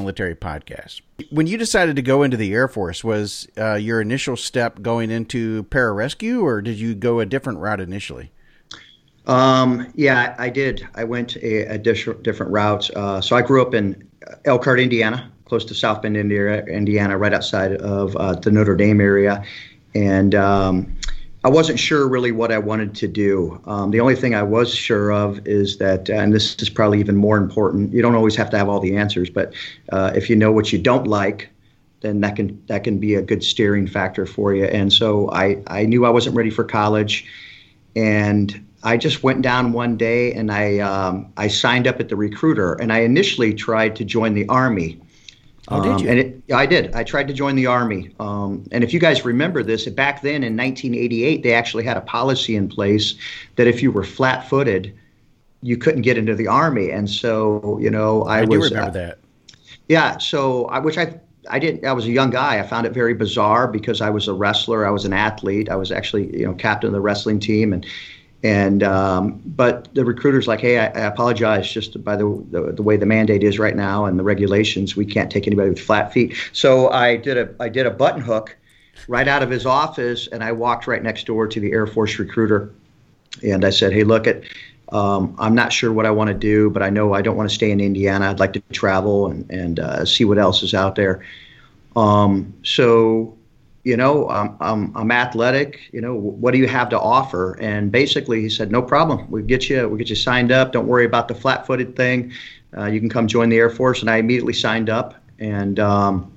Military Podcast. When you decided to go into the Air Force, was uh, your initial step going into pararescue, or did you go a different route initially? Um, yeah, I did. I went a, a different route. Uh, so I grew up in Elkhart, Indiana, close to South Bend, Indiana, right outside of uh, the Notre Dame area, and um, I wasn't sure really what I wanted to do. Um, the only thing I was sure of is that, and this is probably even more important. You don't always have to have all the answers, but uh, if you know what you don't like, then that can that can be a good steering factor for you. And so I I knew I wasn't ready for college, and I just went down one day and I um, I signed up at the recruiter, and I initially tried to join the army. Oh, did um, you? and it, I did. I tried to join the army. Um, and if you guys remember this, back then in 1988, they actually had a policy in place that if you were flat-footed, you couldn't get into the army. And so, you know, I, I was. do remember uh, that. Yeah. So, I, which I I didn't. I was a young guy. I found it very bizarre because I was a wrestler. I was an athlete. I was actually, you know, captain of the wrestling team, and and um, but the recruiter's like, hey, I, I apologize. Just by the, the, the way the mandate is right now and the regulations, we can't take anybody with flat feet. So I did a I did a button hook right out of his office, and I walked right next door to the Air Force recruiter, and I said, hey, look at. Um, I'm not sure what I want to do, but I know I don't want to stay in Indiana. I'd like to travel and and uh, see what else is out there. Um, so you know, I'm, I'm, I'm athletic. You know, what do you have to offer? And basically, he said, no problem. We get you, we get you signed up. Don't worry about the flat-footed thing. Uh, you can come join the Air Force. And I immediately signed up. And um,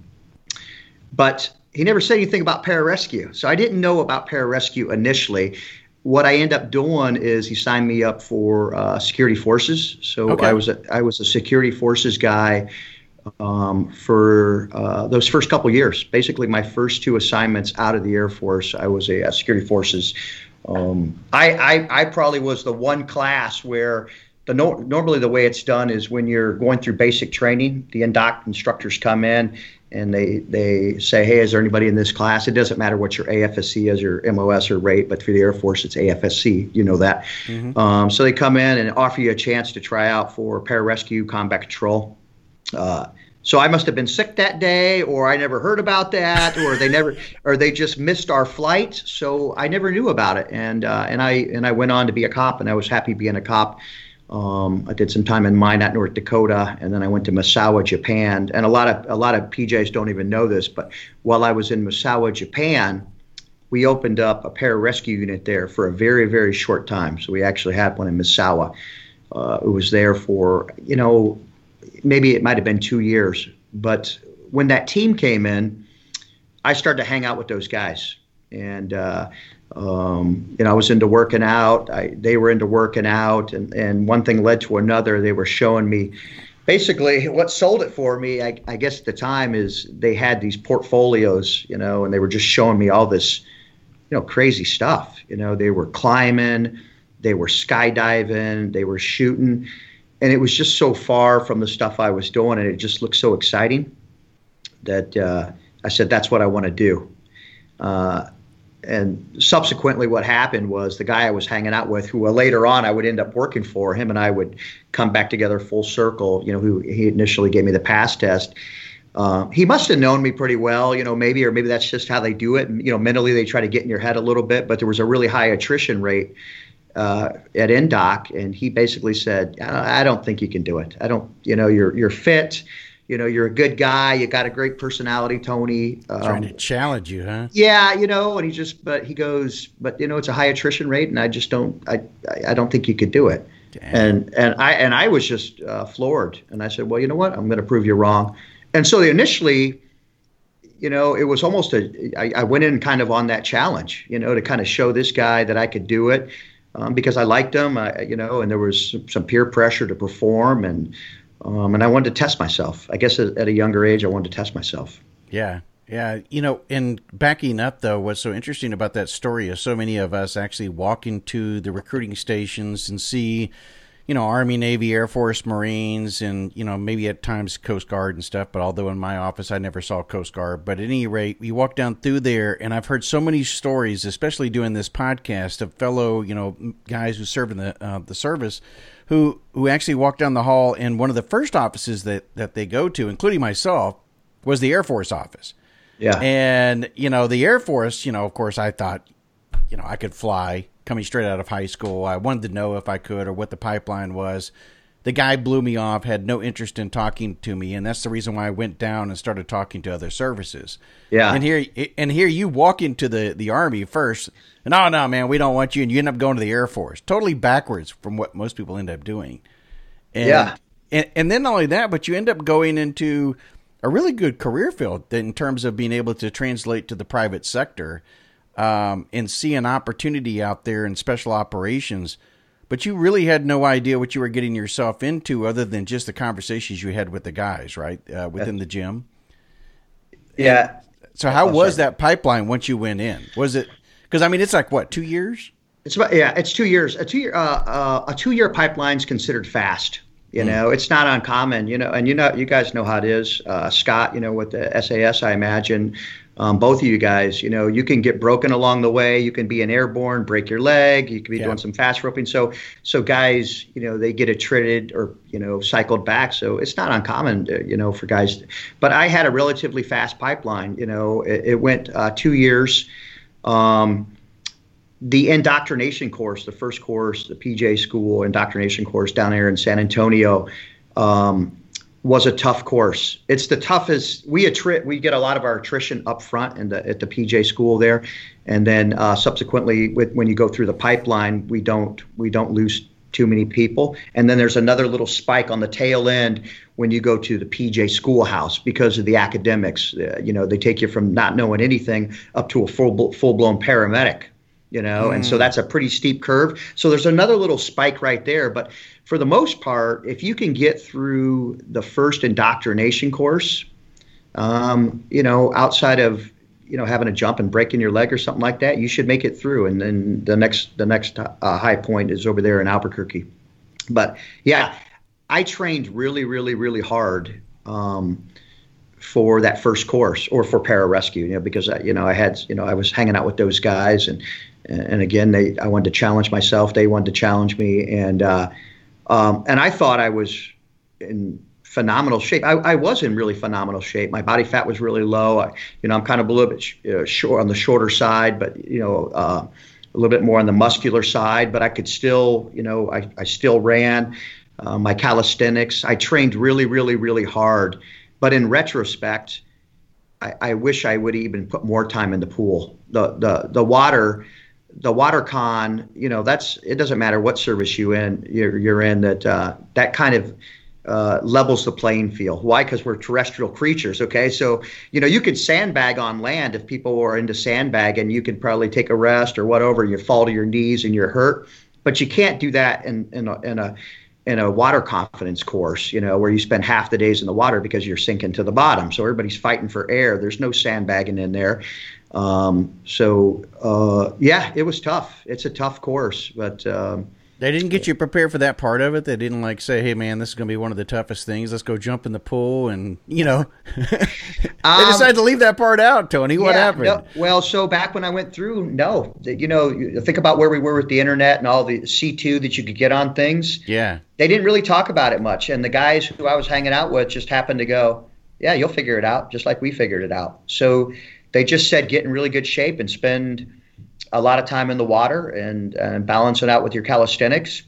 but he never said anything about pararescue, so I didn't know about pararescue initially. What I end up doing is he signed me up for uh, security forces. So okay. I was a, I was a security forces guy um, for uh, those first couple years. Basically, my first two assignments out of the Air Force, I was a, a security forces. Um, I, I, I probably was the one class where the no, normally the way it's done is when you're going through basic training, the indoc instructors come in and they they say, hey, is there anybody in this class? It doesn't matter what your AFSC is, your MOS or rate, but for the Air Force, it's AFSC. You know that. Mm-hmm. Um, so they come in and offer you a chance to try out for pararescue, combat control. Uh, so I must have been sick that day, or I never heard about that, or they never, or they just missed our flight. So I never knew about it, and uh, and I and I went on to be a cop, and I was happy being a cop. Um, I did some time in Minot, North Dakota, and then I went to Misawa, Japan. And a lot of a lot of PJs don't even know this, but while I was in Misawa, Japan, we opened up a pararescue unit there for a very very short time. So we actually had one in Misawa. Uh, it was there for you know maybe it might have been two years. But when that team came in, I started to hang out with those guys, and uh, um, you know I was into working out. I, they were into working out, and and one thing led to another. They were showing me. Basically, what sold it for me, I, I guess at the time, is they had these portfolios, you know, and they were just showing me all this, you know, crazy stuff. You know, they were climbing, they were skydiving, they were shooting and it was just so far from the stuff I was doing, and it just looked so exciting that uh, I said, "That's what I want to do." Uh, and subsequently, what happened was the guy I was hanging out with, who later on I would end up working for, him and I would come back together full circle. You know, who he initially gave me the pass test. Uh, he must have known me pretty well, you know, maybe, or maybe that's just how they do it. You know, mentally they try to get in your head a little bit, but there was a really high attrition rate uh, at Indoc, and he basically said, "I don't think you can do it. I don't. You know, you're you're fit. You know, you're a good guy. You got a great personality, Tony. Um, Trying to challenge you, huh? Yeah, you know. And he just, but he goes, but you know, it's a high attrition rate, and I just don't. I I don't think you could do it. Damn. And and I and I was just uh, floored, and I said, well, you know what? I'm going to prove you wrong. And so initially, you know, it was almost a. I, I went in kind of on that challenge, you know, to kind of show this guy that I could do it um, because I liked them, I, you know, and there was some peer pressure to perform, and um, and I wanted to test myself. I guess at, at a younger age, I wanted to test myself. Yeah, yeah, you know, and backing up though, what's so interesting about that story is so many of us actually walk into the recruiting stations and see, you know, Army, Navy, Air Force, Marines, and, you know, maybe at times Coast Guard and stuff. But although in my office I never saw Coast Guard. But at any rate, you walk down through there, and I've heard so many stories, especially doing this podcast, of fellow, you know, guys who serve in the, uh, the service who, who actually walk down the hall, and one of the first offices that, that they go to, including myself, was the Air Force office. Yeah. And, you know, the Air Force, you know, of course, I thought, you know, I could fly coming straight out of high school. I wanted to know if I could or what the pipeline was. The guy blew me off, had no interest in talking to me, and that's the reason why I went down and started talking to other services. Yeah. And here and here you walk into the the army first. And oh no, man, we don't want you and you end up going to the Air Force. Totally backwards from what most people end up doing. And, Yeah. And and then not only that, but you end up going into a really good career field in terms of being able to translate to the private sector um, and see an opportunity out there in special operations. But you really had no idea what you were getting yourself into, other than just the conversations you had with the guys, right, uh, within the gym. Yeah. So how Oh, was sorry. that pipeline once you went in? Was it because I mean it's like what two years? It's about yeah, it's two years. A two year uh, uh, a two year pipeline is considered fast. You know, it's not uncommon. You know, and you know, you guys know how it is. Uh, Scott, you know, with the SAS, I imagine um, both of you guys. You know, you can get broken along the way. You can be an airborne, break your leg. You can be Yeah. doing some fast roping. So, so guys, you know, they get attrited or you know cycled back. So it's not uncommon, uh, you know, for guys. But I had a relatively fast pipeline. You know, it, it went uh, two years. Um, the indoctrination course, the first course, the PJ School indoctrination course down there in San Antonio, um, was a tough course. It's the toughest. We attrit, we get a lot of our attrition up front in the, at the PJ School there, and then uh, subsequently, with, when you go through the pipeline, we don't we don't lose too many people. And then there's another little spike on the tail end when you go to the PJ Schoolhouse because of the academics. Uh, you know, they take you from not knowing anything up to a full full blown paramedic you know and so that's a pretty steep curve so there's another little spike right there but for the most part if you can get through the first indoctrination course um, you know outside of you know having a jump and breaking your leg or something like that you should make it through. And then the next the next uh, high point is over there in albuquerque. But yeah i trained really really really hard um, for that first course or for pararescue, you know, because I, you know I had you know I was hanging out with those guys and and again they I wanted to challenge myself, they wanted to challenge me, and uh, um, and I thought I was in phenomenal shape. I, I was in really phenomenal shape. My body fat was really low. I, you know I'm kind of a little bit sh- uh, short on the shorter side, but you know. Uh, a little bit more on the muscular side, but I could still, you know, I, I still ran uh, my calisthenics. I trained really, really, really hard. But in retrospect, I, I wish I would even put more time in the pool. The the the water, the water con. You know, that's it. Doesn't matter what service you in you're, you're in. That uh, that kind of uh, levels the playing field. Why? Because we're terrestrial creatures. Okay, so you know you could sandbag on land if people are into sandbagging. You could probably take a rest or whatever. You fall to your knees and you're hurt, but you can't do that in in a, in a in a water confidence course, you know, where you spend half the days in the water because you're sinking to the bottom. So everybody's fighting for air. There's no sandbagging in there. Um, so uh, yeah, it was tough. It's a tough course, but um, They didn't get you prepared for that part of it. They didn't like say, "Hey, man, this is going to be one of the toughest things. Let's go jump in the pool." And you know, they Um, decided to leave that part out. Tony, what Yeah, happened? no- well, so back when I went through, no, you know, think about where we were with the internet and all the C2 that you could get on things. Yeah, They didn't really talk about it much. And the guys who I was hanging out with just happened to go, yeah, you'll figure it out, just like we figured it out. So they just said get in really good shape and spend a lot of time in the water and, and balance it out with your calisthenics,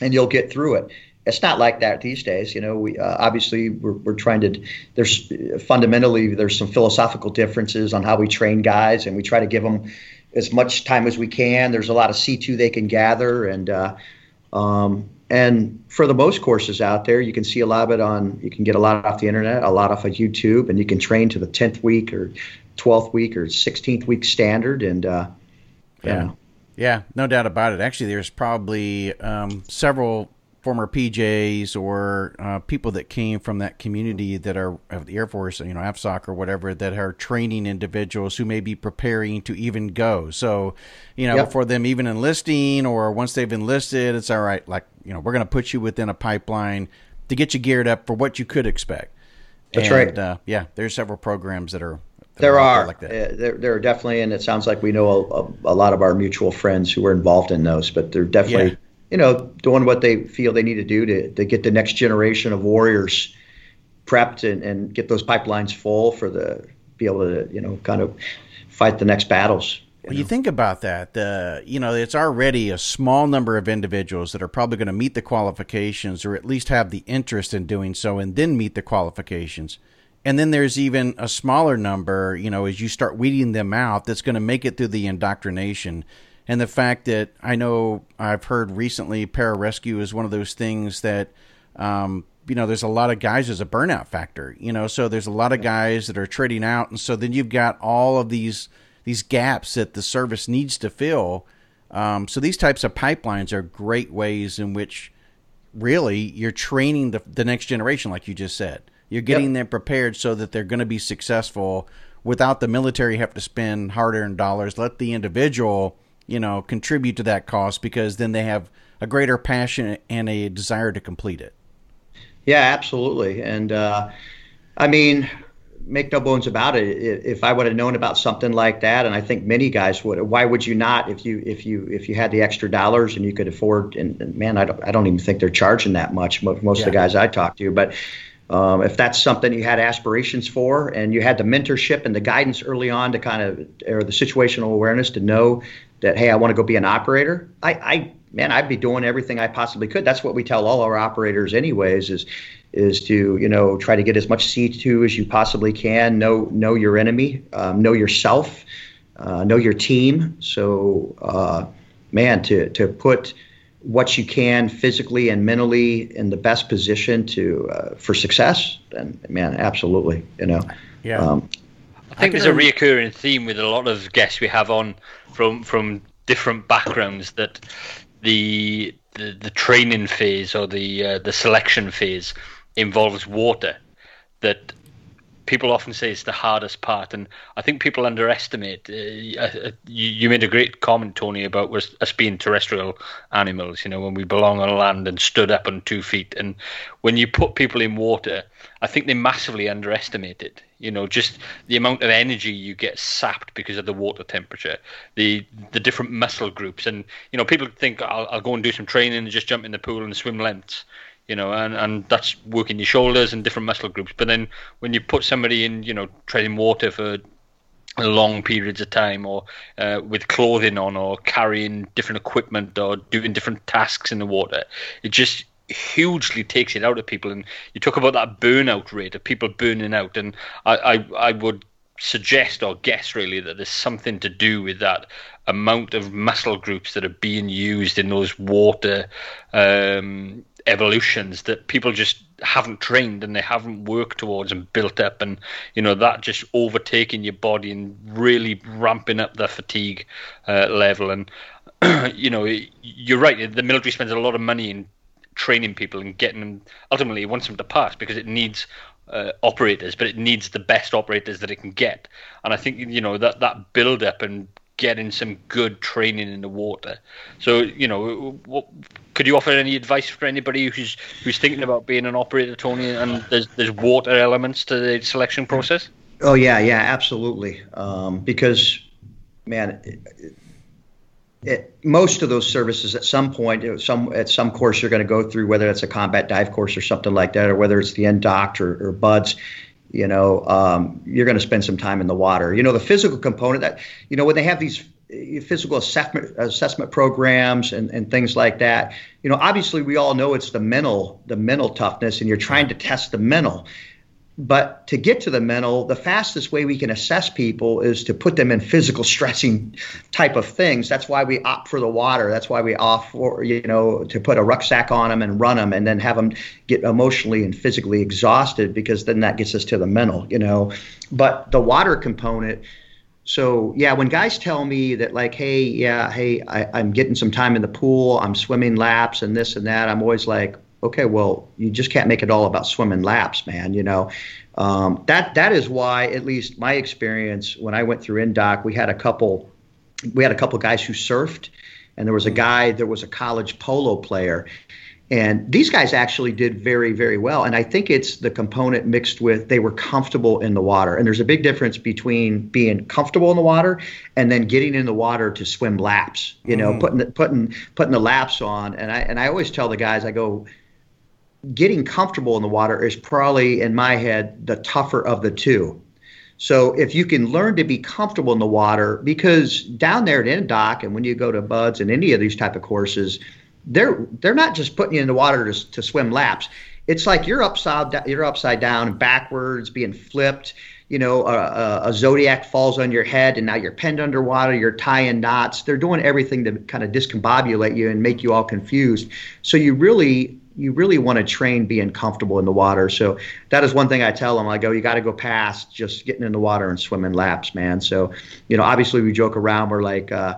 and you'll get through it. It's not like that these days. You know, we uh, obviously we're, we're trying to. There's fundamentally there's some philosophical differences on how we train guys, and we try to give them as much time as we can. There's a lot of C2 they can gather, and uh, um, and for the most courses out there, you can see a lot of it on. You can get a lot off the internet, a lot off of YouTube, and you can train to the 10th week or 12th week or 16th week standard, and uh, Yeah. know, yeah, no doubt about it. Actually, there's probably um, several former PJs or uh, people that came from that community that are of the Air Force, you know, AFSOC or whatever, that are training individuals who may be preparing to even go. So, you know, yep. for them even enlisting or once they've enlisted, it's all right. Like, you know, we're going to put you within a pipeline to get you geared up for what you could expect. That's and, right. Uh, yeah, there's several programs that are. There are, like that. Uh, there, there are definitely, and it sounds like we know a, a, lot of our mutual friends who are involved in those. But they're definitely, yeah. you know, doing what they feel they need to do to, to get the next generation of warriors prepped and, and get those pipelines full for the be able to, you know, kind of fight the next battles. Well, you think about that. The you know it's already a small number of individuals that are probably going to meet the qualifications, or at least have the interest in doing so, and then meet the qualifications. And then there's even a smaller number, you know, as you start weeding them out, that's going to make it through the indoctrination. And the fact that I know I've heard recently, pararescue is one of those things that, um, you know, there's a lot of guys as a burnout factor, you know, so there's a lot of guys that are trading out, and so then you've got all of these these gaps that the service needs to fill. Um, so these types of pipelines are great ways in which really you're training the, the next generation, like you just said. You're getting yep. them prepared so that they're going to be successful without the military have to spend hard-earned dollars. Let the individual, you know, contribute to that cost because then they have a greater passion and a desire to complete it. Yeah, absolutely. And uh, I mean, make no bones about it. If I would have known about something like that, and I think many guys would, why would you not? If you if you if you had the extra dollars and you could afford, and, and man, I don't I don't even think they're charging that much. Most yeah. of the guys I talk to, but. Um, if that's something you had aspirations for and you had the mentorship and the guidance early on to kind of or the situational awareness to know that hey i want to go be an operator I, I man i'd be doing everything i possibly could that's what we tell all our operators anyways is is to you know try to get as much C2 as you possibly can. Know know your enemy, um, know yourself, uh, know your team. So uh, man, to to put what you can physically and mentally in the best position to uh, for success, then man, absolutely, you know. Yeah. Um, I think I there's a reoccurring theme with a lot of guests we have on from from different backgrounds that the the, the training phase or the uh, the selection phase involves water that people often say it's the hardest part, and I think people underestimate. Uh, uh, you, you, made a great comment, Tony, about us, being terrestrial animals. You know, when we belong on land and stood up on two feet, and when you put people in water, I think they massively underestimate it. You know, just the amount of energy you get sapped because of the water temperature, the the different muscle groups, and you know, people think I'll, I'll go and do some training and just jump in the pool and swim lengths you know, and, and that's working your shoulders and different muscle groups. But then when you put somebody in, you know, treading water for long periods of time or uh, with clothing on or carrying different equipment or doing different tasks in the water, it just hugely takes it out of people. And you talk about that burnout rate of people burning out. And I, I, I would suggest or guess really that there's something to do with that amount of muscle groups that are being used in those water um, evolutions that people just haven't trained and they haven't worked towards and built up. And you know that just overtaking your body and really ramping up the fatigue uh, level. And you know you're right the military spends a lot of money in training people and getting them ultimately wants them to pass because it needs uh, operators but it needs the best operators that it can get. And i think you know that that build up and getting some good training in the water. So, you know, what, could you offer any advice for anybody who's who's thinking about being an operator, Tony? And there's there's water elements to the selection process. Oh yeah, yeah, absolutely. Um, because, man. It, it, most of those services at some point some at some course you're going to go through whether it's a combat dive course or something like that or whether it's the Indoc or, or BUD/S you know, um, you're going to spend some time in the water. You know, the physical component that, you know, when they have these uh, physical assessment assessment programs and, and things like that, you know, obviously we all know it's the mental the mental toughness, and you're trying to test the mental. But to get to the mental, the fastest way we can assess people is to put them in physical stressing type of things. That's why we opt for the water. That's why we opt for, you know, to put a rucksack on them and run them and then have them get emotionally and physically exhausted because then that gets us to the mental, you know. But the water component, so yeah, when guys tell me that like, hey, yeah, hey, I, am getting some time in the pool, I'm swimming laps and this and that, I'm always like, okay, well, you just can't make it all about swimming laps, man. You know, um, that that is why, at least my experience, when I went through Indoc, we had a couple, we had a couple guys who surfed, and there was a guy, there was a college polo player, and these guys actually did very, very well. And I think it's the component mixed with they were comfortable in the water. And there's a big difference between being comfortable in the water and then getting in the water to swim laps. You know, mm. putting the, putting putting the laps on. And I and I always tell the guys, I go, getting comfortable in the water is probably in my head the tougher of the two. So if you can learn to be comfortable in the water, because down there at Indoc and when you go to BUD/S and any of these type of courses they're they're not just putting you in the water to, to swim laps. It's like you're upside you're upside down and backwards, being flipped. You know, a, a, a zodiac falls on your head, and now you're penned underwater. You're tying knots. They're doing everything to kind of discombobulate you and make you all confused. So you really you really want to train being comfortable in the water. So that is one thing I tell them. I go, you got to go past just getting in the water and swimming laps, man. So you know, obviously we joke around. We're like. Uh,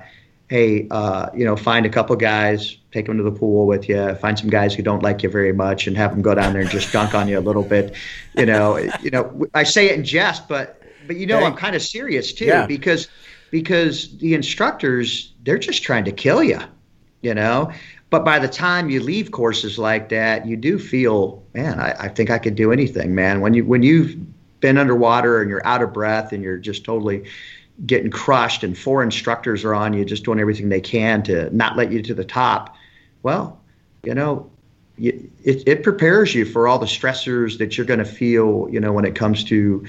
hey, uh, you know, find a couple guys, take them to the pool with you. Find some guys who don't like you very much, and have them go down there and just dunk on you a little bit. You know, you know, I say it in jest, but but you know, hey. I'm kind of serious too yeah. because because the instructors they're just trying to kill you. You know, but by the time you leave courses like that, you do feel, man, I, I think I could do anything, man. When you when you've been underwater and you're out of breath and you're just totally getting crushed and four instructors are on you just doing everything they can to not let you to the top well you know it, it prepares you for all the stressors that you're going to feel you know when it comes to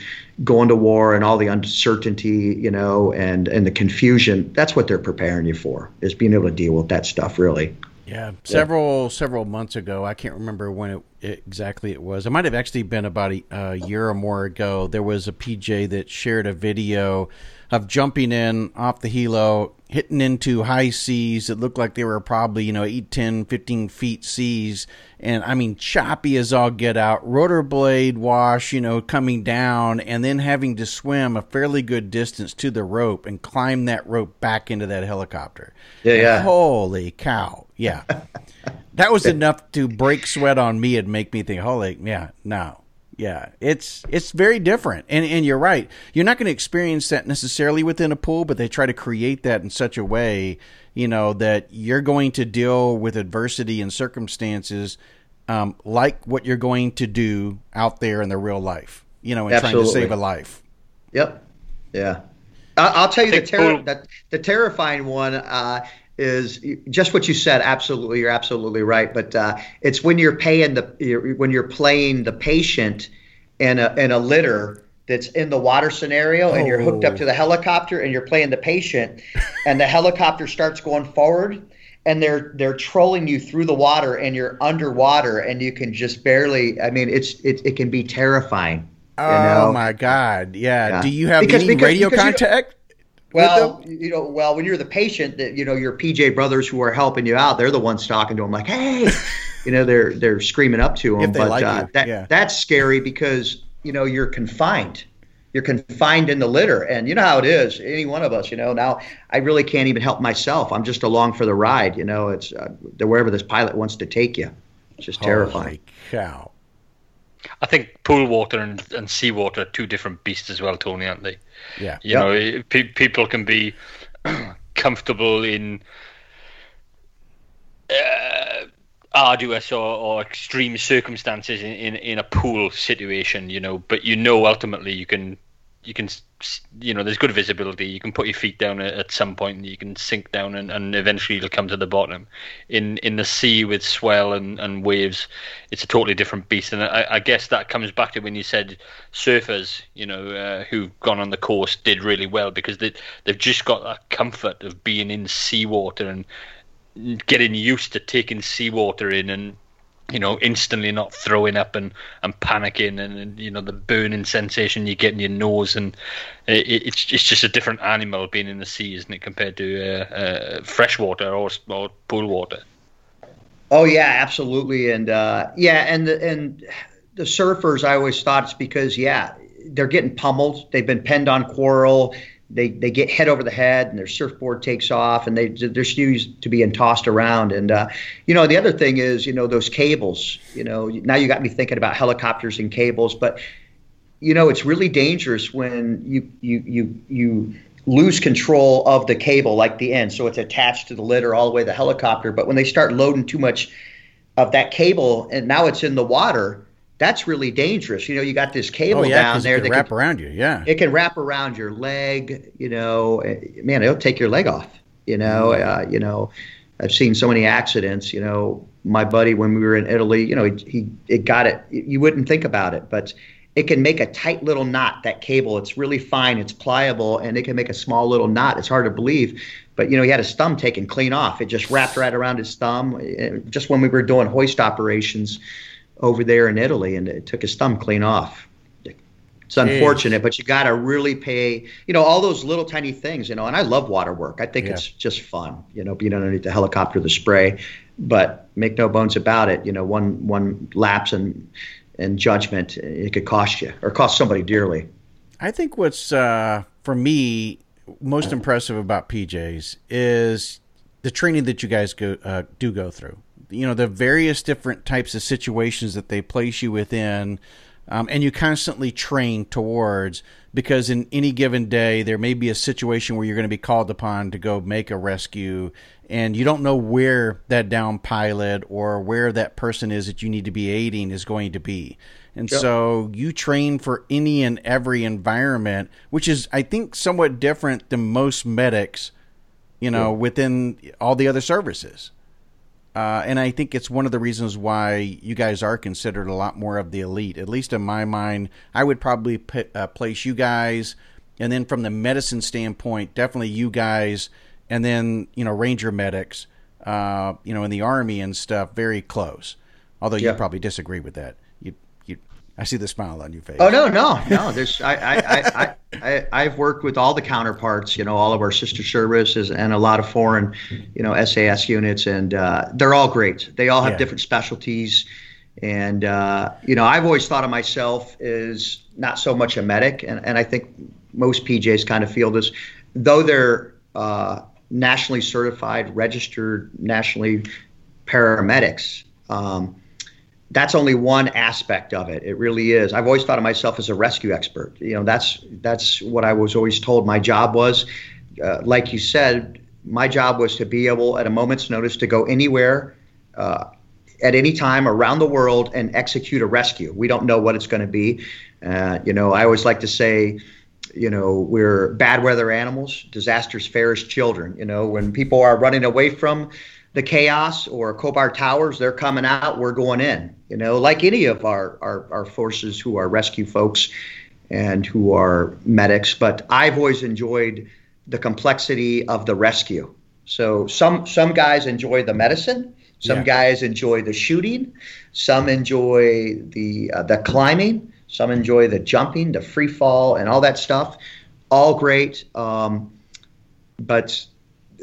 going to war and all the uncertainty you know and and the confusion that's what they're preparing you for is being able to deal with that stuff really yeah, several yeah. several months ago, I can't remember when it, it, exactly it was. It might have actually been about a, a year or more ago. There was a PJ that shared a video of jumping in off the helo, hitting into high seas that looked like they were probably, you know, 8, 10, 15 feet seas. And I mean, choppy as all get out, rotor blade wash, you know, coming down, and then having to swim a fairly good distance to the rope and climb that rope back into that helicopter. Yeah, yeah. holy cow. Yeah. that was enough to break sweat on me and make me think, holy, yeah, no yeah, it's it's very different, and and you're right. You're not going to experience that necessarily within a pool, but they try to create that in such a way, you know, that you're going to deal with adversity and circumstances um, like what you're going to do out there in the real life, you know, and Absolutely. trying to save a life. Yep. Yeah. I'll tell you the ter- the, the terrifying one uh, is just what you said. Absolutely, you're absolutely right. But uh, it's when you're paying the you're, when you're playing the patient in a in a litter that's in the water scenario, oh. and you're hooked up to the helicopter, and you're playing the patient, and the helicopter starts going forward. And they're they're trolling you through the water, and you're underwater, and you can just barely. I mean, it's it, it can be terrifying. Oh know? my God! Yeah. yeah. Do you have because, any because, radio because contact? Well, you know, well, when you're the patient, that you know your PJ brothers who are helping you out, they're the ones talking to them like, "Hey," you know, they're they're screaming up to them. but like uh, that yeah. that's scary because you know you're confined. You're confined in the litter, and you know how it is. Any one of us, you know. Now, I really can't even help myself. I'm just along for the ride. You know, it's uh, wherever this pilot wants to take you. It's just terrifying. Cow! I think pool water and, and seawater are two different beasts as well, Tony, aren't they? Yeah. You yep. know, pe- people can be comfortable in uh, arduous or, or extreme circumstances in, in, in a pool situation, you know, but you know ultimately you can you can you know there's good visibility. You can put your feet down at, some point and you can sink down and, and eventually you'll come to the bottom. In in the sea with swell and, and waves it's a totally different beast. And I, I guess that comes back to when you said surfers you know uh, who've gone on the course did really well because they, they've just got that comfort of being in seawater and getting used to taking seawater in and you know, instantly not throwing up and, and panicking and, and, you know, the burning sensation you get in your nose. And it, it's, it's just a different animal being in the sea, isn't it, compared to uh, uh, freshwater or, or pool water? Oh, yeah, absolutely. And uh, yeah, and the, and the surfers, I always thought it's because, yeah, they're getting pummeled. They've been penned on coral they they get head over the head and their surfboard takes off and they they're used to being tossed around. And uh, you know the other thing is you know those cables you know now you got me thinking about helicopters and cables but you know it's really dangerous when you you you you lose control of the cable like the end. So it's attached to the litter all the way to the helicopter. But when they start loading too much of that cable and now it's in the water that's really dangerous. You know, you got this cable oh, yeah, down there that can wrap can, around you. Yeah, it can wrap around your leg. You know, man, it'll take your leg off. You know, mm-hmm. uh, you know, I've seen so many accidents. You know, my buddy when we were in Italy, you know, he, he it got it. You wouldn't think about it, but it can make a tight little knot. That cable, it's really fine, it's pliable, and it can make a small little knot. It's hard to believe, but you know, he had his thumb taken clean off. It just wrapped right around his thumb. Eh, just when we were doing hoist operations over there in Italy, and it took his thumb clean off. It's unfortunate, Jeez. but you got to really pay, you know, all those little tiny things, you know. And I love water work. I think yeah. it's just fun, you know, being underneath the helicopter, the spray. But make no bones about it, you know, one one lapse and and judgment, it could cost you or cost somebody dearly. I think what's uh, for me most impressive about PJs is the training that you guys go uh, do go through you know the various different types of situations that they place you within um, and you constantly train towards because in any given day there may be a situation where you're going to be called upon to go make a rescue and you don't know where that down pilot or where that person is that you need to be aiding is going to be and yep. so you train for any and every environment which is i think somewhat different than most medics you know yep. within all the other services uh, and I think it's one of the reasons why you guys are considered a lot more of the elite. At least in my mind, I would probably put, uh, place you guys, and then from the medicine standpoint, definitely you guys, and then you know Ranger medics, uh, you know in the army and stuff, very close. Although yeah. you probably disagree with that. I see the smile on your face. Oh no, no, no. There's I I, I, I have worked with all the counterparts, you know, all of our sister services and a lot of foreign, you know, SAS units, and uh, they're all great. They all have yeah. different specialties, and uh, you know, I've always thought of myself as not so much a medic, and, and I think most PJs kind of feel this, though they're uh, nationally certified, registered, nationally paramedics. Um, that's only one aspect of it. It really is. I've always thought of myself as a rescue expert. You know, that's that's what I was always told my job was. Uh, like you said, my job was to be able, at a moment's notice, to go anywhere, uh, at any time around the world and execute a rescue. We don't know what it's going to be. Uh, you know, I always like to say, you know, we're bad weather animals, disasters fairest children. You know, when people are running away from the chaos or Khobar Towers, they're coming out, we're going in. You know, like any of our, our, our forces who are rescue folks and who are medics. But I've always enjoyed the complexity of the rescue. So some some guys enjoy the medicine, some yeah. guys enjoy the shooting, some enjoy the uh, the climbing, some enjoy the jumping, the free fall, and all that stuff. All great, um, but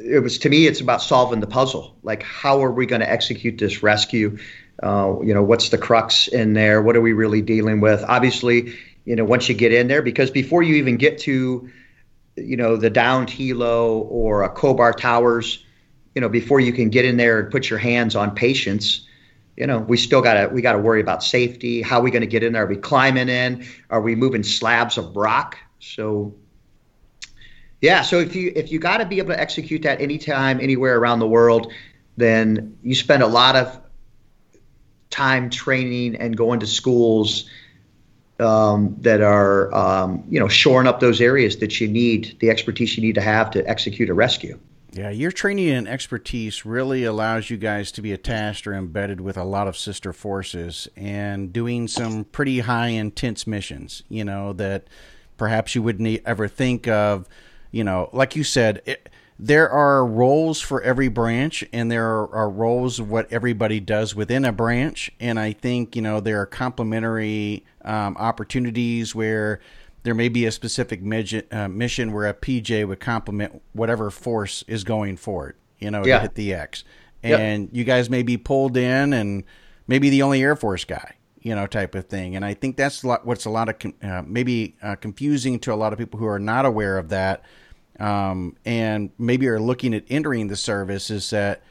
it was to me it's about solving the puzzle. Like how are we going to execute this rescue? Uh, you know what's the crux in there? What are we really dealing with? Obviously you know once you get in there because before you even get to you know the downed helo or a Khobar towers you know before you can get in there and put your hands on patients you know we still got to we got to worry about safety. How are we going to get in there? Are we climbing in? Are we moving slabs of rock? So yeah, so if you if you got to be able to execute that anytime, anywhere around the world, then you spend a lot of time training and going to schools um, that are um, you know shoring up those areas that you need the expertise you need to have to execute a rescue. Yeah, your training and expertise really allows you guys to be attached or embedded with a lot of sister forces and doing some pretty high intense missions. You know that perhaps you wouldn't ever think of you know, like you said, it, there are roles for every branch, and there are, are, roles of what everybody does within a branch. And I think you know there are complementary um, opportunities where there may be a specific uh, mission where a PJ would complement whatever force is going forward. You know, yeah. to hit the X, and yep. you guys may be pulled in, and maybe the only Air Force guy you know, type of thing. And I think that's a lot, what's a lot of uh, maybe uh, confusing to a lot of people who are not aware of that, um, and maybe are looking at entering the service is that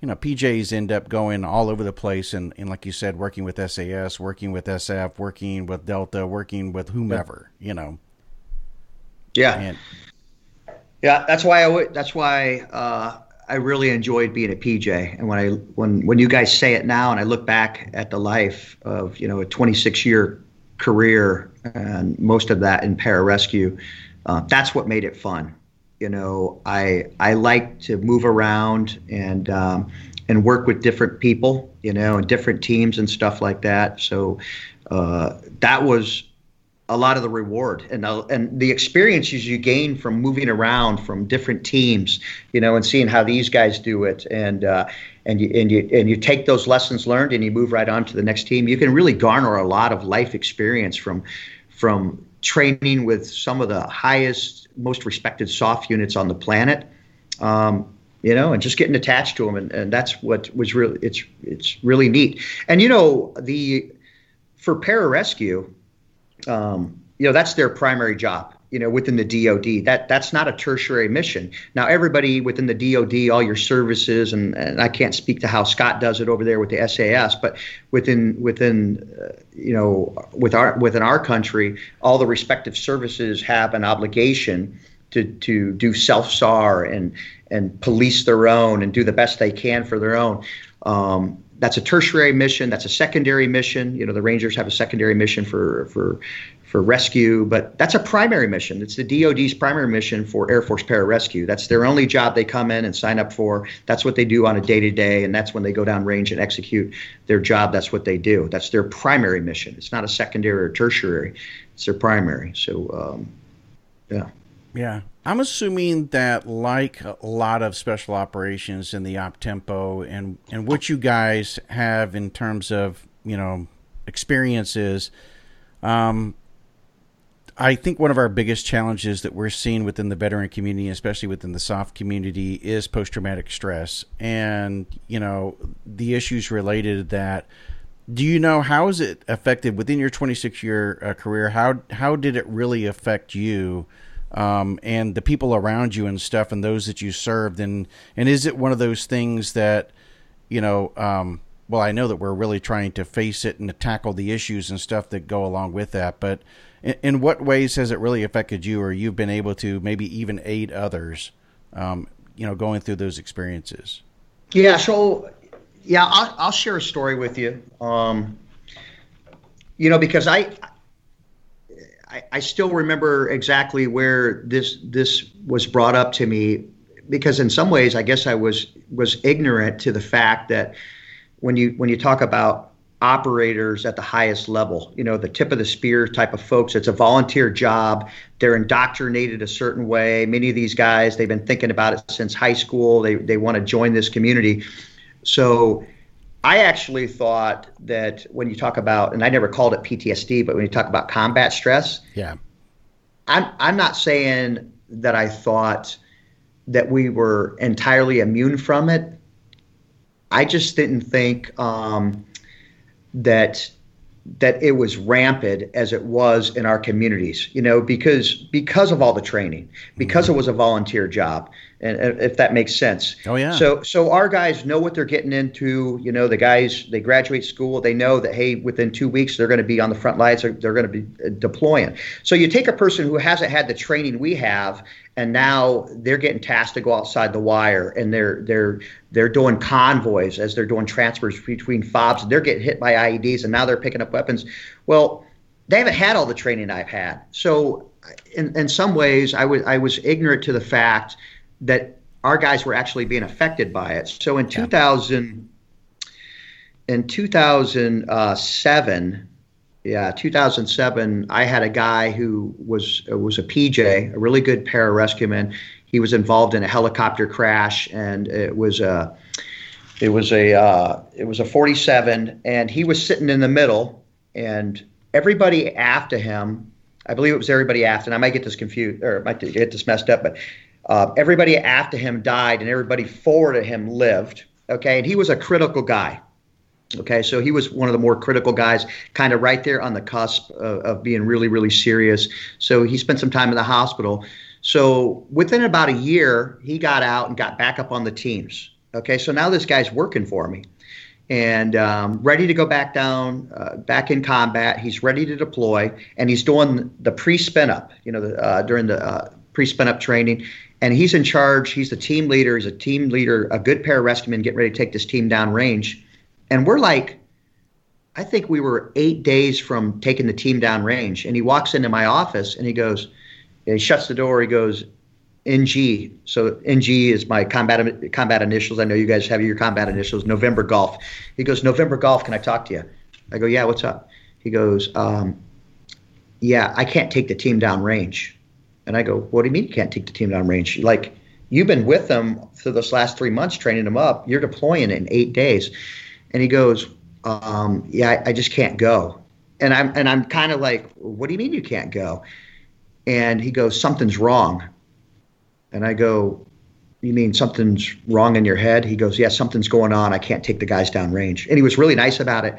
you know PJs end up going all over the place, and, and like you said, working with SAS, working with SF, working with Delta, working with whomever, you know. Yeah. And, yeah, that's why I would. that's why uh, I really enjoyed being a PJ. And when I when when you guys say it now, and I look back at the life of you know a 26 year career and most of that in pararescue, uh, that's what made it fun. You know, I I like to move around and um, and work with different people. You know, and different teams and stuff like that. So uh, that was a lot of the reward and the, and the experiences you gain from moving around from different teams, you know, and seeing how these guys do it, and uh, and you and you and you take those lessons learned and you move right on to the next team. You can really garner a lot of life experience from from training with some of the highest, most respected SOF units on the planet. Um, you know, and just getting attached to them, and, and that's what was really it's it's really neat. And you know, the for pararescue, um, you know that's their primary job you know within the DoD that that's not a tertiary mission. Now everybody within the DoD all your services and, and I can't speak to how Scott does it over there with the SAS but within within uh, you know with our within our country all the respective services have an obligation to to do self SAR and and police their own and do the best they can for their own. Um, that's a tertiary mission. That's a secondary mission. You know, the Rangers have a secondary mission for for for rescue, but that's a primary mission. It's the DoD's primary mission for Air Force Pararescue. That's their only job they come in and sign up for. That's what they do on a day to day, and that's when they go down range and execute their job. That's what they do. That's their primary mission. It's not a secondary or tertiary. It's their primary. So, um, yeah. Yeah. I'm assuming that, like a lot of special operations in the op tempo, and and what you guys have in terms of you know experiences, um, I think one of our biggest challenges that we're seeing within the veteran community, especially within the SOF community, is post traumatic stress, and you know the issues related to that. Do you know how is it affected within your 26 year uh, career? How how did it really affect you? Um, and the people around you and stuff and those that you served. And and is it one of those things that you know um, well I know that we're really trying to face it and to tackle the issues and stuff that go along with that but in, in what ways has it really affected you or you've been able to maybe even aid others um, you know going through those experiences? Yeah so yeah I'll, I'll share a story with you. Um, you know because I I, I still remember exactly where this this was brought up to me because in some ways I guess I was was ignorant to the fact that when you when you talk about operators at the highest level, you know, the tip of the spear type of folks, it's a volunteer job. They're indoctrinated a certain way. Many of these guys, they've been thinking about it since high school. They they want to join this community. So I actually thought that when you talk about, and I never called it PTSD, but when you talk about combat stress, yeah, I'm I'm not saying that I thought that we were entirely immune from it. I just didn't think um, that that it was rampant as it was in our communities. You know, because because of all the training, because mm-hmm. it was a volunteer job, and if that makes sense. Oh yeah. So so our guys know what they're getting into. You know, the guys they graduate school, they know that hey, within two weeks they're going to be on the front lines. They're, they're going to be uh, deploying. So you take a person who hasn't had the training we have, and now they're getting tasked to go outside the wire, and they're they're they're doing convoys as they're doing transfers between fobs. They're getting hit by IEDs, and now they're picking up weapons. Well, they haven't had all the training I've had. So in in some ways, I was I was ignorant to the fact that our guys were actually being affected by it. So in 2000, in 2007, yeah, 2007, I had a guy who was was a PJ, a really good pararescueman. He was involved in a helicopter crash, and it was a it was a uh, it was a 47, and he was sitting in the middle, and everybody after him, I believe it was everybody after, and I might get this confused or I might get this messed up, but uh, everybody after him died, and everybody forward of him lived. Okay, and he was a critical guy. Okay, so he was one of the more critical guys, kind of right there on the cusp of, of, being really, really serious. So he spent some time in the hospital. So within about a year, he got out and got back up on the teams. Okay, so now this guy's working for me and um, ready to go back down, uh, back in combat. He's ready to deploy, and he's doing the pre-spin up, you know, the, uh, during the uh, pre-spin up training. And he's in charge. He's the team leader. He's a team leader, a good pararescueman, getting ready to take this team down range and we're like, I think we were eight days from taking the team down range. And he walks into my office and he goes, and he shuts the door. He goes, NG. So NG is my combat combat initials. I know you guys have your combat initials. November Golf. He goes, November Golf. Can I talk to you? I go, yeah. What's up? He goes, um, yeah. I can't take the team down range. And I go, what do you mean you can't take the team down range? Like you've been with them for those last three months, training them up. You're deploying in eight days. And he goes, um, "Yeah, I, I, just can't go." And I'm and I'm kind of like, "What do you mean you can't go?" And he goes, "Something's wrong." And I go, "You mean something's wrong in your head?" He goes, "Yeah, something's going on. I can't take the guys down range." And he was really nice about it.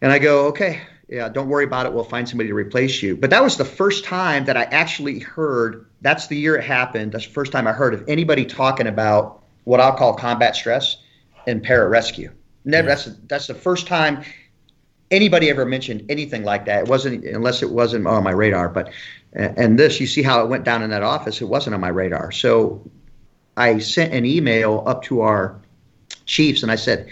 And I go, "Okay, yeah, don't worry about it. We'll find somebody to replace you." But that was the first time that I actually heard. That's the year it happened. That's the first time I heard of anybody talking about what I'll call combat stress and pararescue. Never. Yeah. That's that's the first time anybody ever mentioned anything like that. It wasn't unless it wasn't on my radar. But and this, you see how it went down in that office. It wasn't on my radar. So I sent an email up to our chiefs and I said,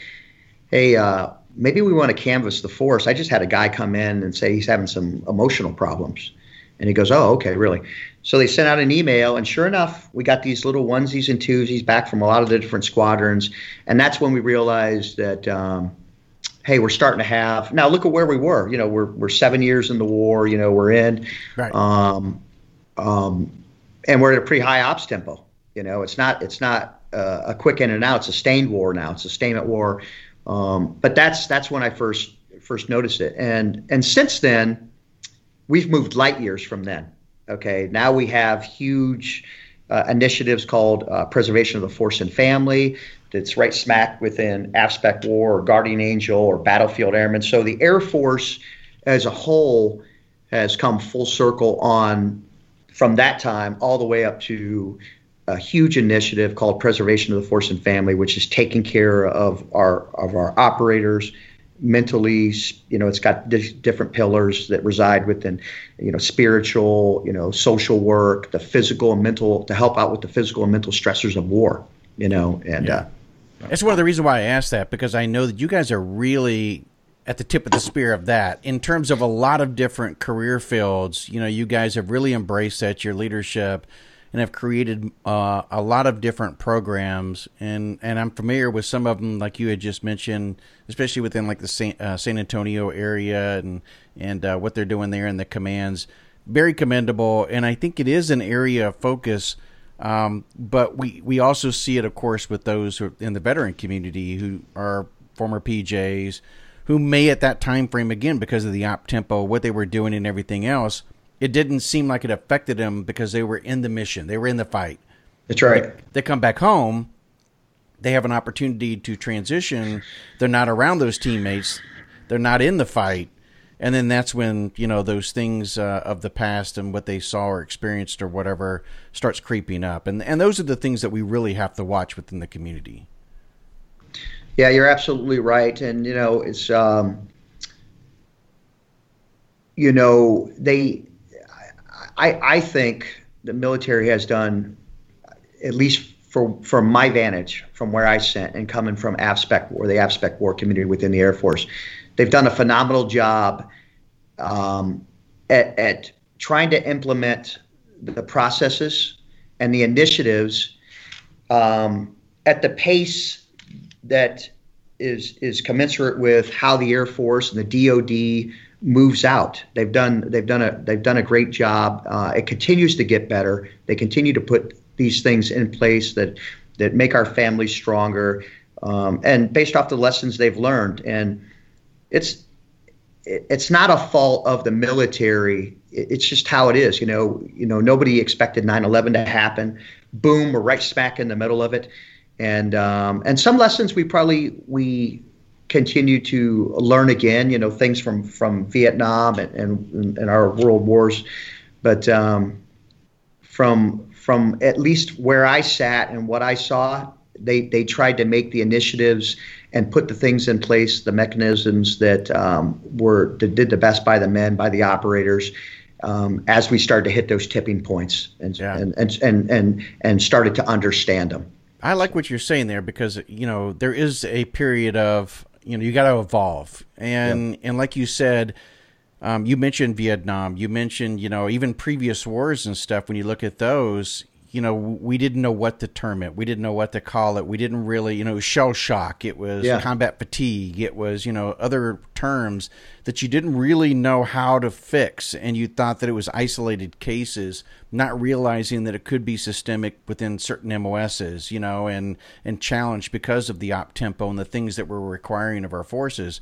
"Hey, uh, maybe we want to canvass the force." I just had a guy come in and say he's having some emotional problems, and he goes, "Oh, okay, really." So they sent out an email, and sure enough, we got these little onesies and twosies back from a lot of the different squadrons, and that's when we realized that. Um, hey, we're starting to have now. Look at where we were. You know, we're we're seven years in the war. You know, we're in, right. um, um, and we're at a pretty high ops tempo. You know, it's not it's not uh, a quick in and out. It's a sustained war now. It's a sustainment war. Um, but that's that's when I first first noticed it, and and since then, we've moved light years from then. Okay, now we have huge uh, initiatives called uh, Preservation of the Force and Family that's right smack within AFSPEC War or Guardian Angel or Battlefield Airmen. So the Air Force as a whole has come full circle on from that time all the way up to a huge initiative called Preservation of the Force and Family, which is taking care of our of our operators, mentally you know it's got different pillars that reside within you know spiritual you know social work the physical and mental to help out with the physical and mental stressors of war you know and yeah. uh that's one of the reasons why i asked that because i know that you guys are really at the tip of the spear of that in terms of a lot of different career fields you know you guys have really embraced that your leadership and have created uh, a lot of different programs. And, and I'm familiar with some of them, like you had just mentioned, especially within like the San, uh, San Antonio area and and uh, what they're doing there in the commands. Very commendable, and I think it is an area of focus. Um, but we, we also see it, of course, with those in the veteran community who are former PJs, who may at that time frame again because of the op tempo, what they were doing, and everything else it didn't seem like it affected them because they were in the mission, they were in the fight. That's right. They, they come back home, they have an opportunity to transition. They're not around those teammates, they're not in the fight, and then that's when you know those things uh, of the past and what they saw or experienced or whatever starts creeping up, and and those are the things that we really have to watch within the community. Yeah, you're absolutely right, and you know it's um, you know they I, I think the military has done, at least for, from my vantage, from where I sent and coming from AFSPEC or the AFSPEC war community within the Air Force, they've done a phenomenal job um, at, at trying to implement the processes and the initiatives um, at the pace that is is commensurate with how the Air Force and the DoD moves out. They've done they've done a they've done a great job. Uh, it continues to get better. They continue to put these things in place that that make our families stronger, um, and based off the lessons they've learned. And it's it's not a fault of the military. It's just how it is. You know, you know, nobody expected 9/11 to happen. Boom, we're right smack in the middle of it. And um, and some lessons we probably we continue to learn again, you know, things from from Vietnam and and, and our world wars, but um, from from at least where I sat and what I saw, they they tried to make the initiatives and put the things in place, the mechanisms that um, were that did the best by the men, by the operators. Um, as we started to hit those tipping points and, yeah. and, and, and, and, and started to understand them. I like what you're saying there because, you know, there is a period of, you know, you got to evolve. And, and like you said, um, you mentioned Vietnam, you mentioned, you know, even previous wars and stuff. When you look at those, you know, we didn't know what to term it. We didn't know what to call it. We didn't really, you know, shell shock. It was yeah. combat fatigue. It was, you know, other terms that you didn't really know how to fix. And you thought that it was isolated cases, not realizing that it could be systemic within certain MOSs, you know, and, and challenged because of the op tempo and the things that we're requiring of our forces.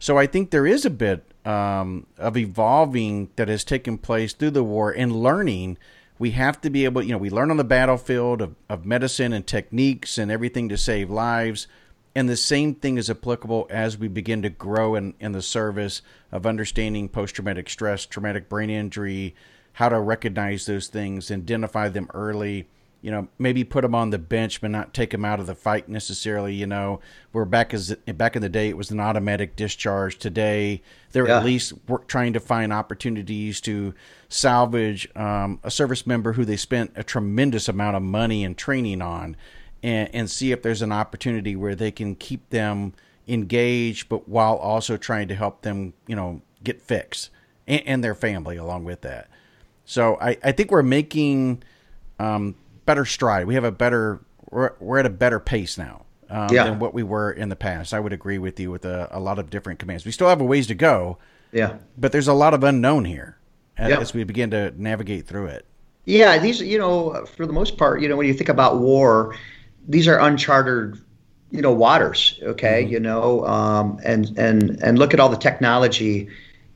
So I think there is a bit um, of evolving that has taken place through the war and learning – we have to be able, you know, we learn on the battlefield of, of medicine and techniques and everything to save lives. And the same thing is applicable as we begin to grow in, in the service of understanding post traumatic stress, traumatic brain injury, how to recognize those things, identify them early, you know, maybe put them on the bench, but not take them out of the fight necessarily. You know, where back as back in the day, it was an automatic discharge. Today, they're yeah. at least trying to find opportunities to salvage um, a service member who they spent a tremendous amount of money and training on, and, and see if there's an opportunity where they can keep them engaged, but while also trying to help them, you know, get fixed and, and their family along with that. So I, I think we're making um, better stride. We have a better we're, we're at a better pace now um, yeah. than what we were in the past. I would agree with you with a, a, lot of different commands. We still have a ways to go. Yeah, but there's a lot of unknown here as, yeah. as we begin to navigate through it. Yeah, these you know for the most part, you know when you think about war, these are uncharted you know waters. Okay, mm-hmm. you know, um, and and and look at all the technology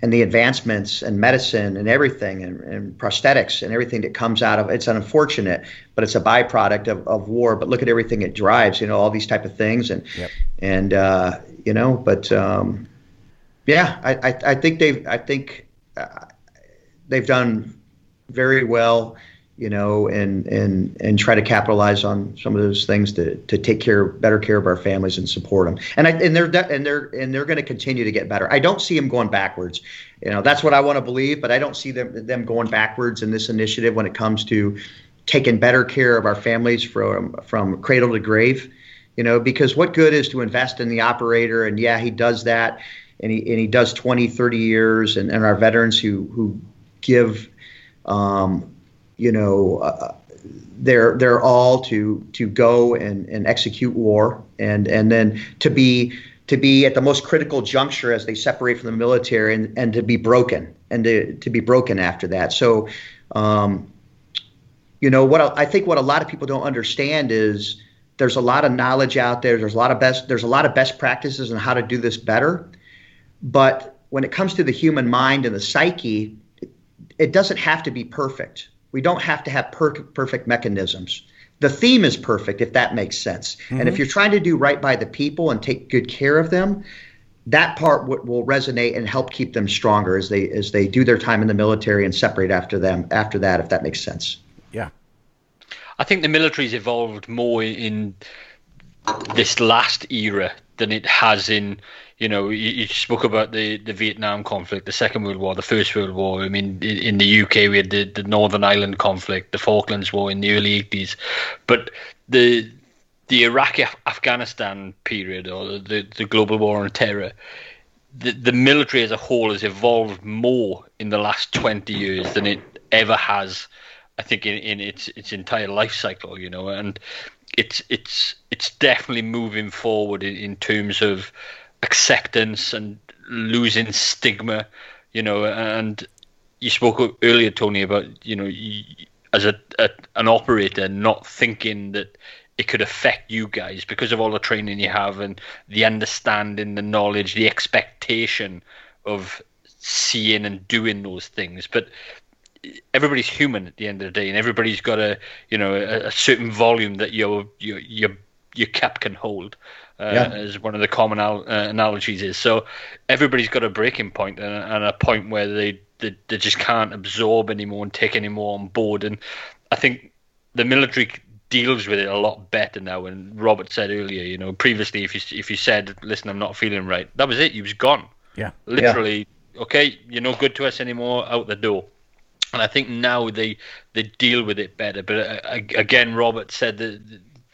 and the advancements and medicine and everything and, and, prosthetics and everything that comes out of it's unfortunate but it's a byproduct of, of war but look at everything it drives you know all these type of things and yep. and uh, you know but um, yeah I, I, I think they've I think uh, they've done very well you know, and and and try to capitalize on some of those things to to take care, better care of our families and support them. And I and they're and they're and they're going to continue to get better. I don't see them going backwards. You know, that's what I want to believe, but I don't see them them going backwards in this initiative when it comes to taking better care of our families from from cradle to grave. You know, because what good is to invest in the operator? And yeah, he does that, and he and he does 20, 30 years, and, and our veterans who who give. Um, you know, uh, they're they're all to to go and, and execute war and and then to be to be at the most critical juncture as they separate from the military and, and to be broken and to, to be broken after that. So, um, you know, what I think what a lot of people don't understand is there's a lot of knowledge out there. There's a lot of best there's a lot of best practices on how to do this better. But when it comes to the human mind and the psyche, it, it doesn't have to be perfect. We don't have to have per- perfect mechanisms. The theme is perfect, if that makes sense. Mm-hmm. And if mm-hmm. you're trying to do right by the people and take good care of them, that part w- will resonate and help keep them stronger as they as they do their time in the military and separate after them after that, if that makes sense. Yeah, I think the military's evolved more in this last era than it has in you know, you, you, spoke about the, the Vietnam conflict, the Second World War, the First World War. I mean, in the UK, we had the, the Northern Ireland conflict, the Falklands War in the early 80s. But the the Iraq Afghanistan period, or the, the global war on terror, the, the military as a whole has evolved more in the last 20 years than it ever has, I think, in, in its its entire life cycle, you know. And it's it's it's definitely moving forward in, in terms of acceptance and losing stigma, you know. And you spoke earlier, Tony, about you know as a, a an operator not thinking that it could affect you guys because of all the training you have and the understanding, the knowledge, the expectation of seeing and doing those things. But everybody's human at the end of the day, and everybody's got a you know a, a certain volume that your your you're your cap can hold. Uh, yeah. as one of the common al- uh, analogies is. So everybody's got a breaking point and, and a point where they, they, they just can't absorb anymore and take any more on board. And I think the military deals with it a lot better now. And Robert said earlier, you know, previously if you if you said, "Listen, I'm not feeling right," that was it. You was gone. Yeah, literally. Yeah. Okay, you're no good to us anymore. Out the door. And I think now they they deal with it better. But uh, again, Robert said the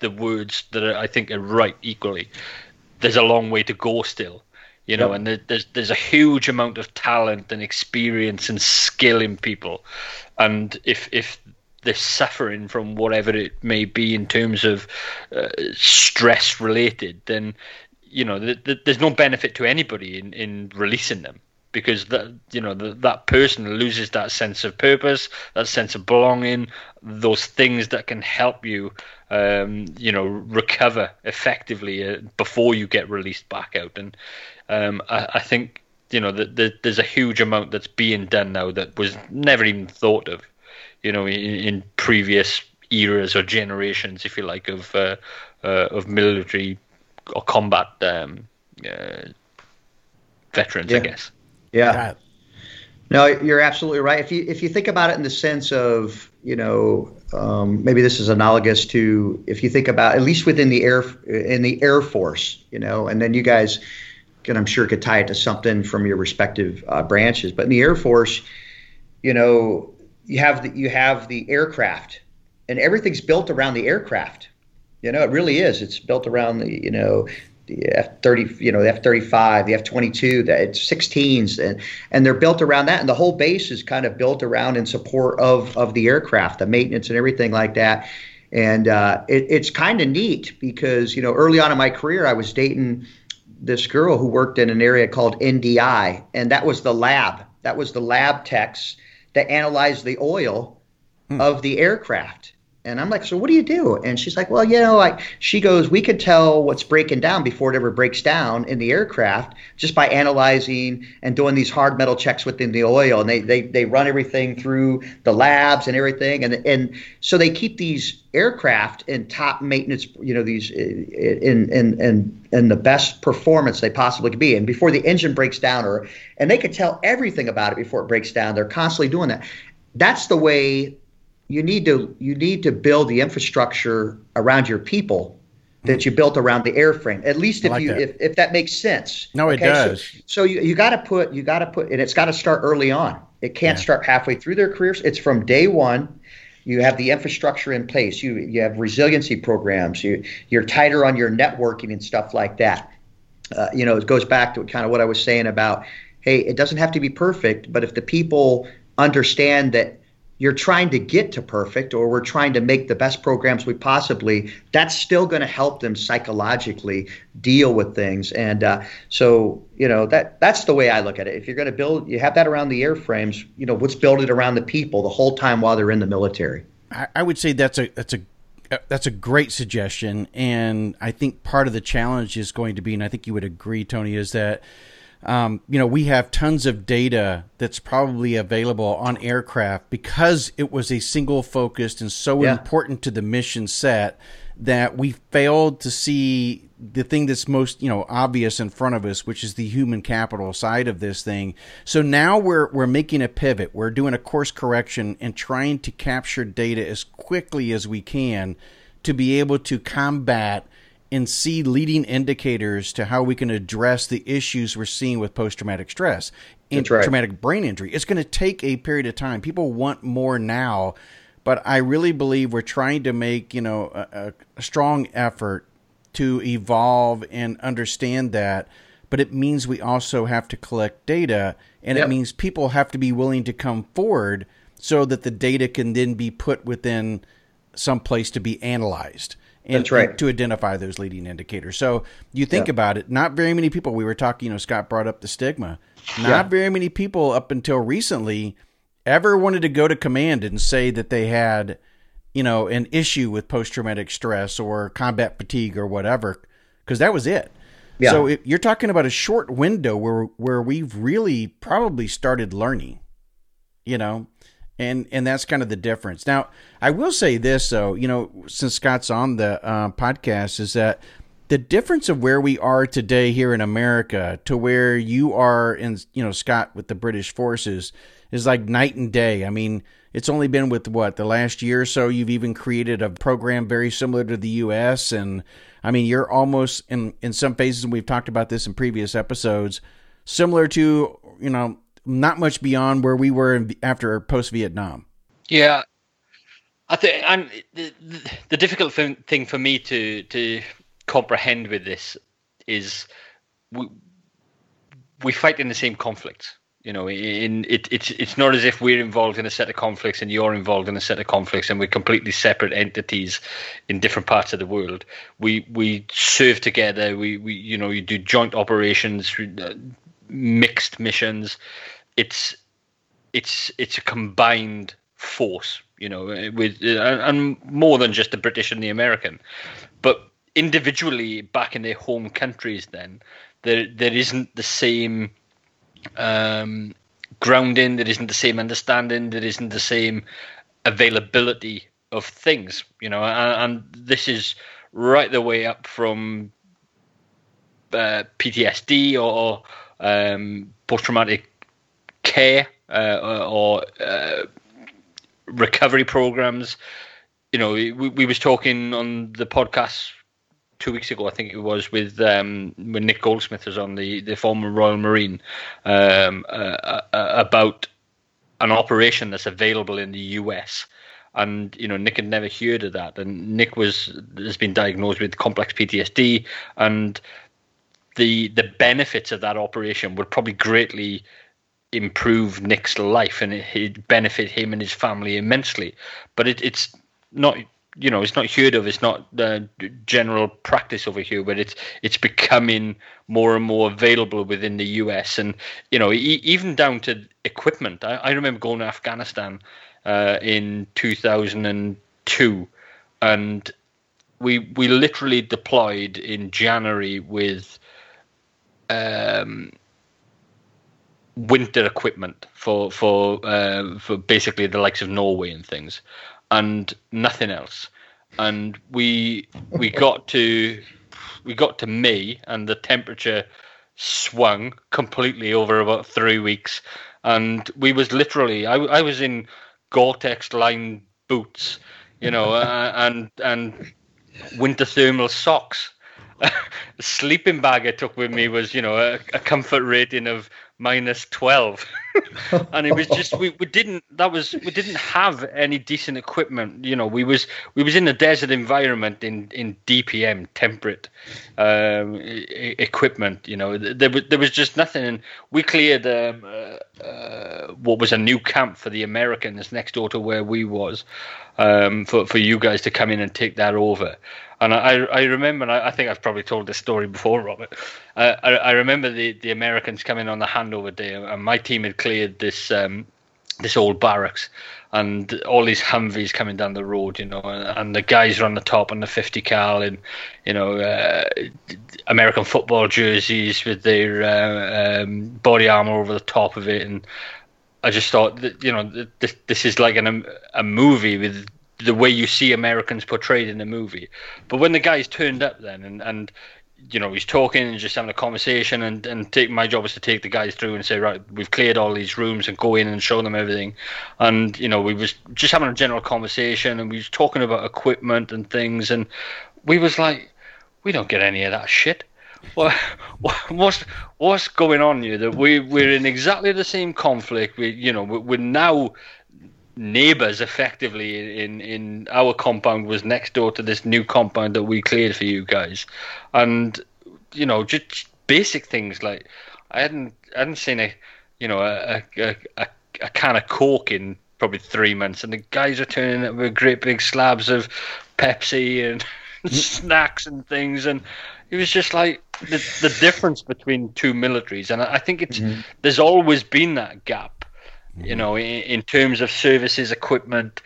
the words that I think are right equally. There's a long way to go still you know, yep. and there's there's a huge amount of talent and experience and skill in people, and if if they're suffering from whatever it may be in terms of uh, stress related, then you know th- th- there's no benefit to anybody in, in releasing them because that you know the, that person loses that sense of purpose, that sense of belonging, those things that can help you, um, you know, recover effectively uh, before you get released back out. And um, I, I, think you know that the, there's a huge amount that's being done now that was never even thought of you know, in, in previous eras or generations, if you like, of uh, uh, of military or combat um, uh, veterans, yeah. I guess. Yeah. No, you're absolutely right. If you if you think about it in the sense of you know um, maybe this is analogous to if you think about at least within the air in the Air Force, you know, and then you guys can I'm sure could tie it to something from your respective uh, branches, but in the Air Force, you know, you have the you have the aircraft, and everything's built around the aircraft. You know, it really is. It's built around the you know the F thirty, you know, the F thirty five, the F twenty two, the it's sixteens, and and they're built around that, and the whole base is kind of built around in support of of the aircraft, the maintenance and everything like that. And uh, it, it's kind of neat because you know early on in my career I was dating this girl who worked in an area called NDI, and that was the lab. That was the lab techs that analyzed the oil hmm. of the aircraft. And I'm like, so what do you do? And she's like, well, you know, like she goes, we could tell what's breaking down before it ever breaks down in the aircraft just by analyzing and doing these hard metal checks within the oil. And they they, they run everything through the labs and everything. And and so they keep these aircraft in top maintenance, you know, these uh, in in in in the best performance they possibly could be. And before the engine breaks down, or and they could tell everything about it before it breaks down. They're constantly doing that. That's the way you need to you need to build the infrastructure around your people that you built around the airframe. At least if like you if, if that makes sense. No, it does. So, so you, you got to put you got to put and it's got to start early on. It can't yeah. start halfway through their careers. It's from day one. You have the infrastructure in place. You you have resiliency programs. You you're tighter on your networking and stuff like that. Uh, you know, it goes back to kind of what I was saying about, hey, it doesn't have to be perfect, but if the people understand that you're trying to get to perfect or we're trying to make the best programs we possibly that's still going to help them psychologically deal with things. And uh, so you know that that's the way i look at it. If you're going to build you have that around the airframes you know let's build it around the people the whole time while they're in the military. I, I would say that's a that's a that's a great suggestion. And i think part of the challenge is going to be and i think you would agree tony is that um, you know, we have tons of data that's probably available on aircraft because it was a single focused and so yeah. important to the mission set that we failed to see the thing that's most you know obvious in front of us which is the human capital side of this thing so now we're we're making a pivot we're doing a course correction and trying to capture data as quickly as we can to be able to combat and see leading indicators to how we can address the issues we're seeing with post traumatic stress and right. traumatic brain injury. It's going to take a period of time. People want more now, but I really believe we're trying to make, you know, a, a strong effort to evolve and understand that, but it means we also have to collect data and yep. it means people have to be willing to come forward so that the data can then be put within some place to be analyzed. And, That's right. to identify those leading indicators. So you think yeah. about it, not very many people, we were talking, you know, Scott brought up the stigma. Not yeah. very many people up until recently ever wanted to go to command and say that they had, you know, an issue with post traumatic stress or combat fatigue or whatever, because that was it. Yeah. So it, you're talking about a short window where where we've really probably started learning, you know, and and that's kind of the difference. Now, I will say this though, you know, since Scott's on the uh, podcast, is that the difference of where we are today here in America to where you are in, you know, Scott with the British forces is like night and day. I mean, it's only been with what the last year or so. You've even created a program very similar to the U.S. and I mean, you're almost in in some phases, and we've talked about this in previous episodes, similar to you know not much beyond where we were in, after post Vietnam. Yeah, I think, and the, the difficult thing, for me to to comprehend with this is we we fight in the same conflicts. You know, in it, it's it's not as if we're involved in a set of conflicts and you're involved in a set of conflicts, and we're completely separate entities in different parts of the world. We we serve together. We we you know you do joint operations, uh, mixed missions. It's it's it's a combined force, you know, with and more than just the British and the American, but individually back in their home countries, then there there isn't the same um, grounding, there isn't the same understanding, there isn't the same availability of things, you know, and, and this is right the way up from uh, PTSD or um, post traumatic care uh, or uh, recovery programs. You know, we, we was talking on the podcast two weeks ago, I think it was, with um, when Nick Goldsmith was on the, the former Royal Marine um, uh, uh, about an operation that's available in the US. And you know, Nick had never heard of that, and Nick was has been diagnosed with complex PTSD, and the the benefits of that operation would probably greatly improve Nick's life, and it, it benefit him and his family immensely. But it, it's not you know it's not heard of. It's not the general practice over here but it's it's becoming more and more available within the US and you know e- even down to equipment. I, I remember going to Afghanistan uh, in 2002 and we we literally deployed in January with um, winter equipment for for uh, for basically the likes of Norway and things and nothing else. And we we got to we got to May, and the temperature swung completely over about three weeks, and we was literally I, I was in Gore-Tex lined boots, you know, uh, and and winter thermal socks. the sleeping bag I took with me was, you know, a, a comfort rating of minus 12 and it was just we, we didn't that was we didn't have any decent equipment you know we was we was in a desert environment in in dpm temperate um, e- equipment you know. There was there was just nothing. And we cleared um, uh, uh, what was a new camp for the americans next door to where we was um, for for you guys to come in and take that over and I, I remember, I, think I've probably told this story before, Robert. Uh, I, I remember the, the Americans coming on the handover day, and my team had cleared this um, this old barracks, and all these Humvees coming down the road, you know, and, and the guys are on the top on the 50 cal in, you know, uh, American football jerseys with their uh, um, body armor over the top of it, and I just thought that you know this this is like an, a movie with the way you see Americans portrayed in the movie. But when the guys turned up then and, and you know, he's talking and just having a conversation and, and take my job is to take the guys through and say, right, we've cleared all these rooms and go in and show them everything. And, you know, we was just having a general conversation and we was talking about equipment and things and we was like, we don't get any of that shit. What, what's what's going on here? That we we're in exactly the same conflict. We you know we're now neighbors effectively in in our compound was next door to this new compound that we cleared for you guys. And you know just basic things like i hadn't I hadn't seen a you know a a, a, a can of coke in probably three months and the guys are turning up with great big slabs of pepsi and snacks and things and it was just like the, the difference between two militaries. And i think it's mm-hmm. there's always been that gap mm-hmm. you know, in, in terms of services, equipment,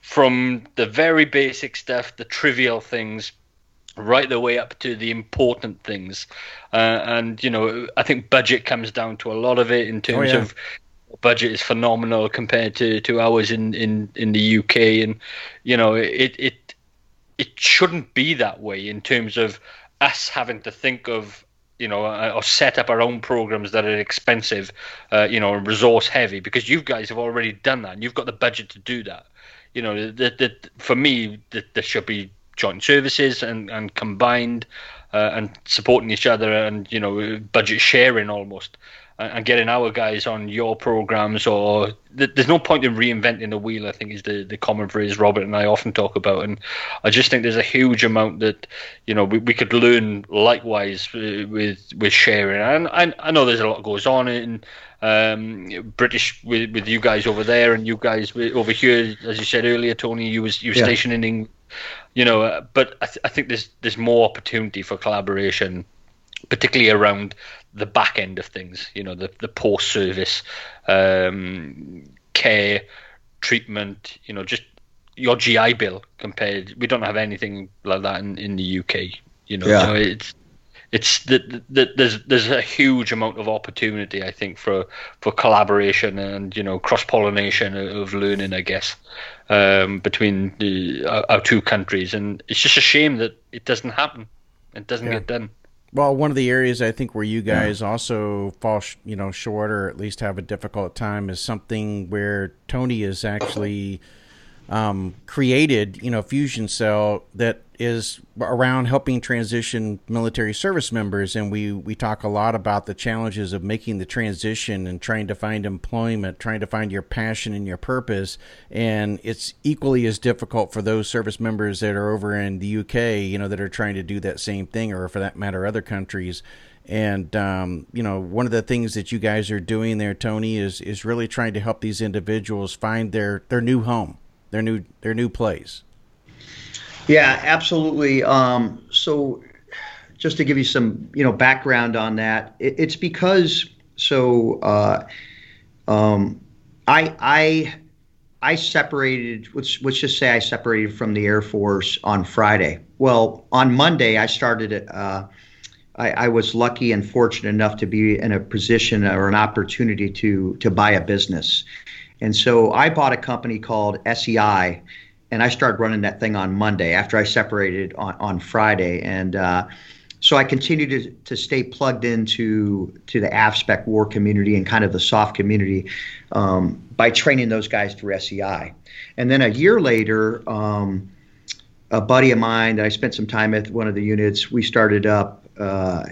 from the very basic stuff, the trivial things, right the way up to the important things. Uh, and you know, I think budget comes down to a lot of it in terms oh, yeah. of budget is phenomenal compared to, to ours in, in, in the UK, and you know it it it shouldn't be that way in terms of us having to think of you know, uh, or set up our own programs that are expensive, uh, you know, and resource heavy because you guys have already done that and you've got the budget to do that. You know, that that for me, that there should be joint services and and combined uh, and supporting each other and you know budget sharing almost and getting our guys on your programs or there's no point in reinventing the wheel i think is the, the common phrase robert and i often talk about. And i just think there's a huge amount that you know we, we could learn likewise uh, with with sharing. And I, I know there's a lot goes on in um, British with, with you guys over there and you guys over here. As you said earlier Tony you was you were yeah. stationed in you know uh, but I, th- I think there's there's more opportunity for collaboration particularly around the back end of things, you know, the, the post service um, care, treatment, you know, just your GI bill compared. We don't have anything like that in, in the UK, you know. Yeah. So it's it's the, the, there's there's a huge amount of opportunity, I think, for for collaboration and you know cross pollination of learning, I guess, um, between the, our, our, two countries, and it's just a shame that it doesn't happen. It doesn't yeah. get done. Well, one of the areas I think where you guys yeah. also fall, sh- you know, short or at least have a difficult time is something where Tony is actually um, created, you know, fusion cell that is around helping transition military service members, and we we talk a lot about the challenges of making the transition and trying to find employment, trying to find your passion and your purpose, and it's equally as difficult for those service members that are over in the UK, you know, that are trying to do that same thing, or for that matter, other countries. And um, you know, one of the things that you guys are doing there, Tony, is is really trying to help these individuals find their their new home their new their new plays. Yeah, absolutely. Um, so, just to give you some you know background on that, it, it's because so uh, um, I I I separated. Let's let's just say I separated from the Air Force on Friday. Well, on Monday I started. Uh, I, I was lucky and fortunate enough to be in a position or an opportunity to to buy a business. And so I bought a company called SEI, and I started running that thing on Monday after I separated on, on Friday. And uh, so I continued to, to stay plugged into to the AFSPEC war community and kind of the soft community um, by training those guys through SEI. And then a year later, um, a buddy of mine that I spent some time at one of the units, we started up. Uh,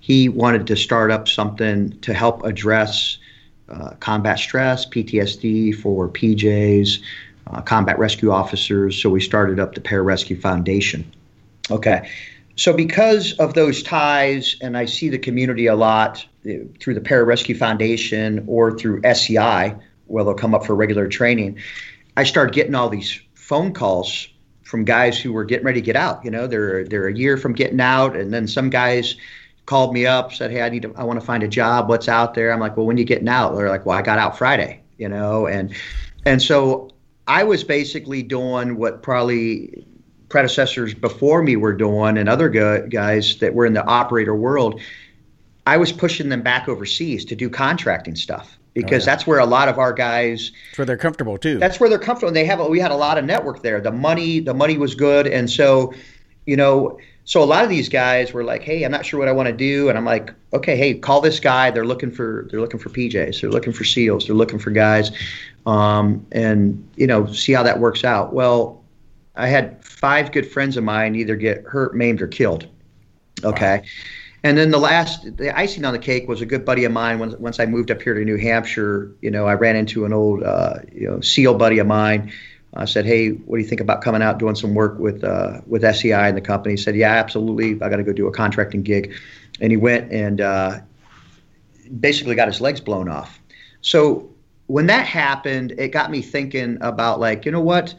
he wanted to start up something to help address uh, combat stress, PTSD for PJs, uh, combat rescue officers. So we started up the Pararescue Foundation. Okay. So because of those ties, and I see the community a lot uh, through the Pararescue Foundation or through SEI, where they'll come up for regular training, I started getting all these phone calls from guys who were getting ready to get out. You know, they're they're a year from getting out, and then some guys called me up, said, "Hey, I need to, I want to find a job. What's out there?" I'm like, "Well, when you getting out?" They're like, "Well, I got out Friday," you know, and and so I was basically doing what probably predecessors before me were doing, and other guys that were in the operator world. I was pushing them back overseas to do contracting stuff because oh, yeah. that's where a lot of our guys where they're comfortable too. That's where they're comfortable. And they have we had a lot of network there. The money the money was good, and so you know so a lot of these guys were like, "Hey, I'm not sure what I want to do," and I'm like, "Okay, hey, call this guy. They're looking for they're looking for PJs. They're looking for SEALs. They're looking for guys, um, and you know, see how that works out." Well, I had five good friends of mine either get hurt, maimed, or killed. Okay. Wow. And then the last, the icing on the cake was a good buddy of mine. Once, once I moved up here to New Hampshire, you know, I ran into an old, uh, you know, SEAL buddy of mine I said, "Hey, what do you think about coming out doing some work with uh, with SEI and the company?" He said, "Yeah, absolutely. I got to go do a contracting gig," and he went and uh, basically got his legs blown off. So when that happened, it got me thinking about like, you know what?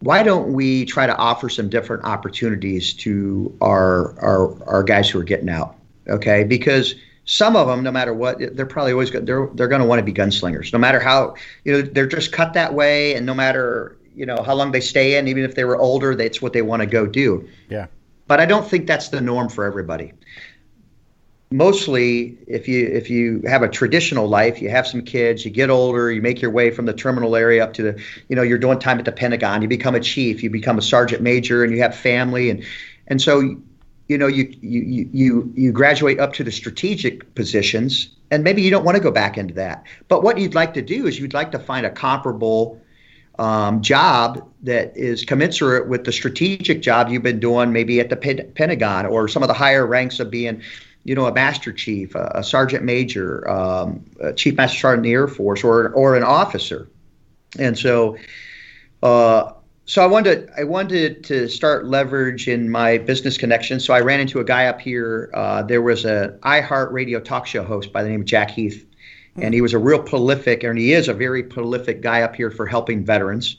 Why don't we try to offer some different opportunities to our our our guys who are getting out? Okay, because some of them, no matter what, they're probably always they're they're going to want to be gunslingers, no matter how you know they're just cut that way, and no matter you know how long they stay in, even if they were older, that's what they want to go do. Yeah. But I don't think that's the norm for everybody. mostly if you if you have a traditional life you have some kids you get older you make your way from the terminal area up to the you know you're doing time at the pentagon you become a chief you become a sergeant major and you have family and and so you know you you you you graduate up to the strategic positions and maybe you don't want to go back into that but what you'd like to do is you'd like to find a comparable um, job that is commensurate with the strategic job you've been doing maybe at the pentagon or some of the higher ranks of being you know, a master chief, a, a sergeant major, um, a chief master sergeant in the Air Force, or or an officer. And so, uh, so I wanted I wanted to start leverage in my business connections. So I ran into a guy up here. Uh, there was a iHeart Radio talk show host by the name of Jack Heath, and he was a real prolific, and he is a very prolific guy up here for helping veterans.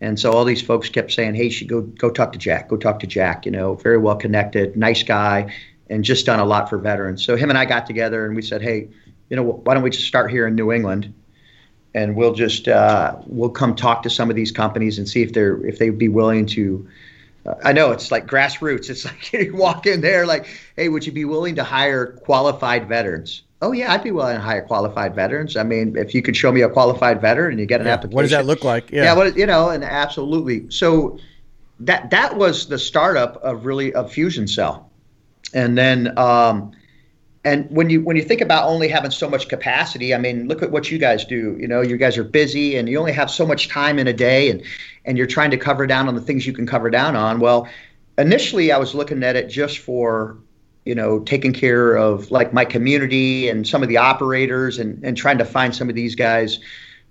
And so all these folks kept saying, "Hey, you should go go talk to Jack. Go talk to Jack. You know, very well connected, nice guy." and just done a lot for veterans. So him and I got together and we said, hey, you know, why don't we just start here in New England, and we'll just uh, we'll come talk to some of these companies and see if they're if they'd be willing to. Uh, I know it's like grassroots. It's like you walk in there like, hey, would you be willing to hire qualified veterans? Oh yeah, I'd be willing to hire qualified veterans. I mean, if you could show me a qualified veteran and you get an yeah, application. What does that look like? Yeah, yeah what, you know, and absolutely. So that that was the startup of really of Fusion Cell and then um, and when you when you think about only having so much capacity, I mean, look at what you guys do. You know, you guys are busy and you only have so much time in a day, and and you're trying to cover down on the things you can cover down on. Well, initially, I was looking at it just for you know taking care of like my community and some of the operators and and trying to find some of these guys.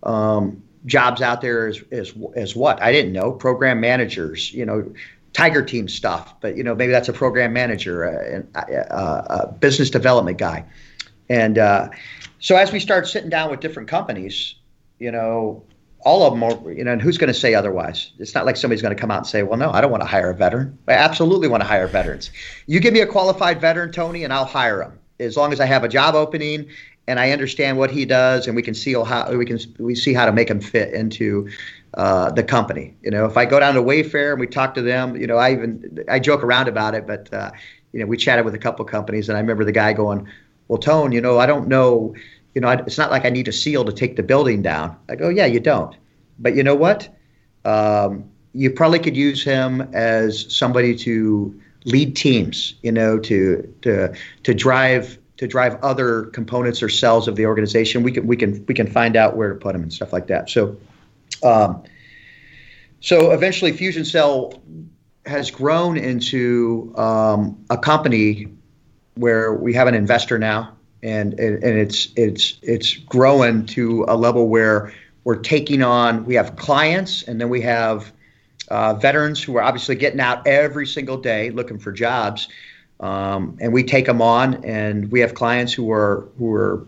Um, jobs out there as, as as what I didn't know program managers you know Tiger Team stuff, but you know maybe that's a program manager, uh, a, a, uh, uh, a business development guy, and uh, so as we start sitting down with different companies, you know, all of them are, you know, and who's going to say otherwise? It's not like somebody's going to come out and say, well, no, I don't want to hire a veteran. I absolutely want to hire veterans. You give me a qualified veteran, Tony, and I'll hire him as long as I have a job opening and I understand what he does, and we can see how we can we see how to make him fit into uh, the company. You know, if I go down to Wayfair and we talk to them, you know, I even I joke around about it, but uh, you know, we chatted with a couple companies, and I remember the guy going, "Well, Tone, you know, I don't know, you know, I, it's not like I need a seal to take the building down." I go, "Yeah, you don't, but you know what? Um, you probably could use him as somebody to lead teams, you know, to to to drive." To drive other components or cells of the organization, we can we can we can find out where to put them and stuff like that. So, um, so eventually, Fusion Cell has grown into um, a company where we have an investor now, and, and it's it's it's growing to a level where we're taking on. We have clients, and then we have uh, veterans who are obviously getting out every single day looking for jobs, um, and we take them on. And we have clients who are who are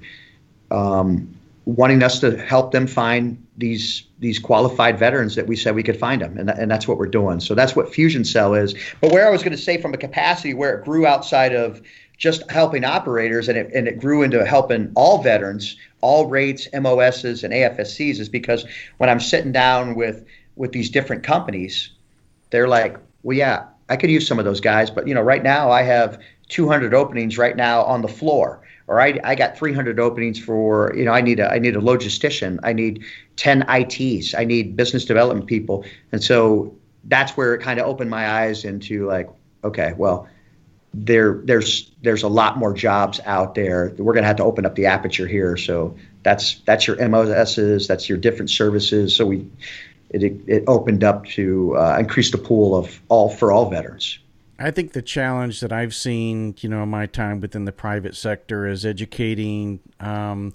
um, wanting us to help them find these these qualified veterans that we said we could find them, and, and that's what we're doing. So that's what Fusion Cell is. But where I was going to say from a capacity where it grew outside of just helping operators and it, and it grew into helping all veterans, all rates, MOSs, and AFSCs is because when I'm sitting down with with these different companies, they're like, well, yeah, I could use some of those guys, but you know, right now I have 200 openings right now on the floor or I, I got 300 openings for you know I need a I need a logistician. I need 10 ITs I need business development people. And so that's where it kind of opened my eyes into like okay well there there's there's a lot more jobs out there. We're going to have to open up the aperture here. So that's that's your MOSs that's your different services. So we it, it opened up to uh, increase the pool of all for all veterans I think the challenge that I've seen, you know, in my time within the private sector is educating, um,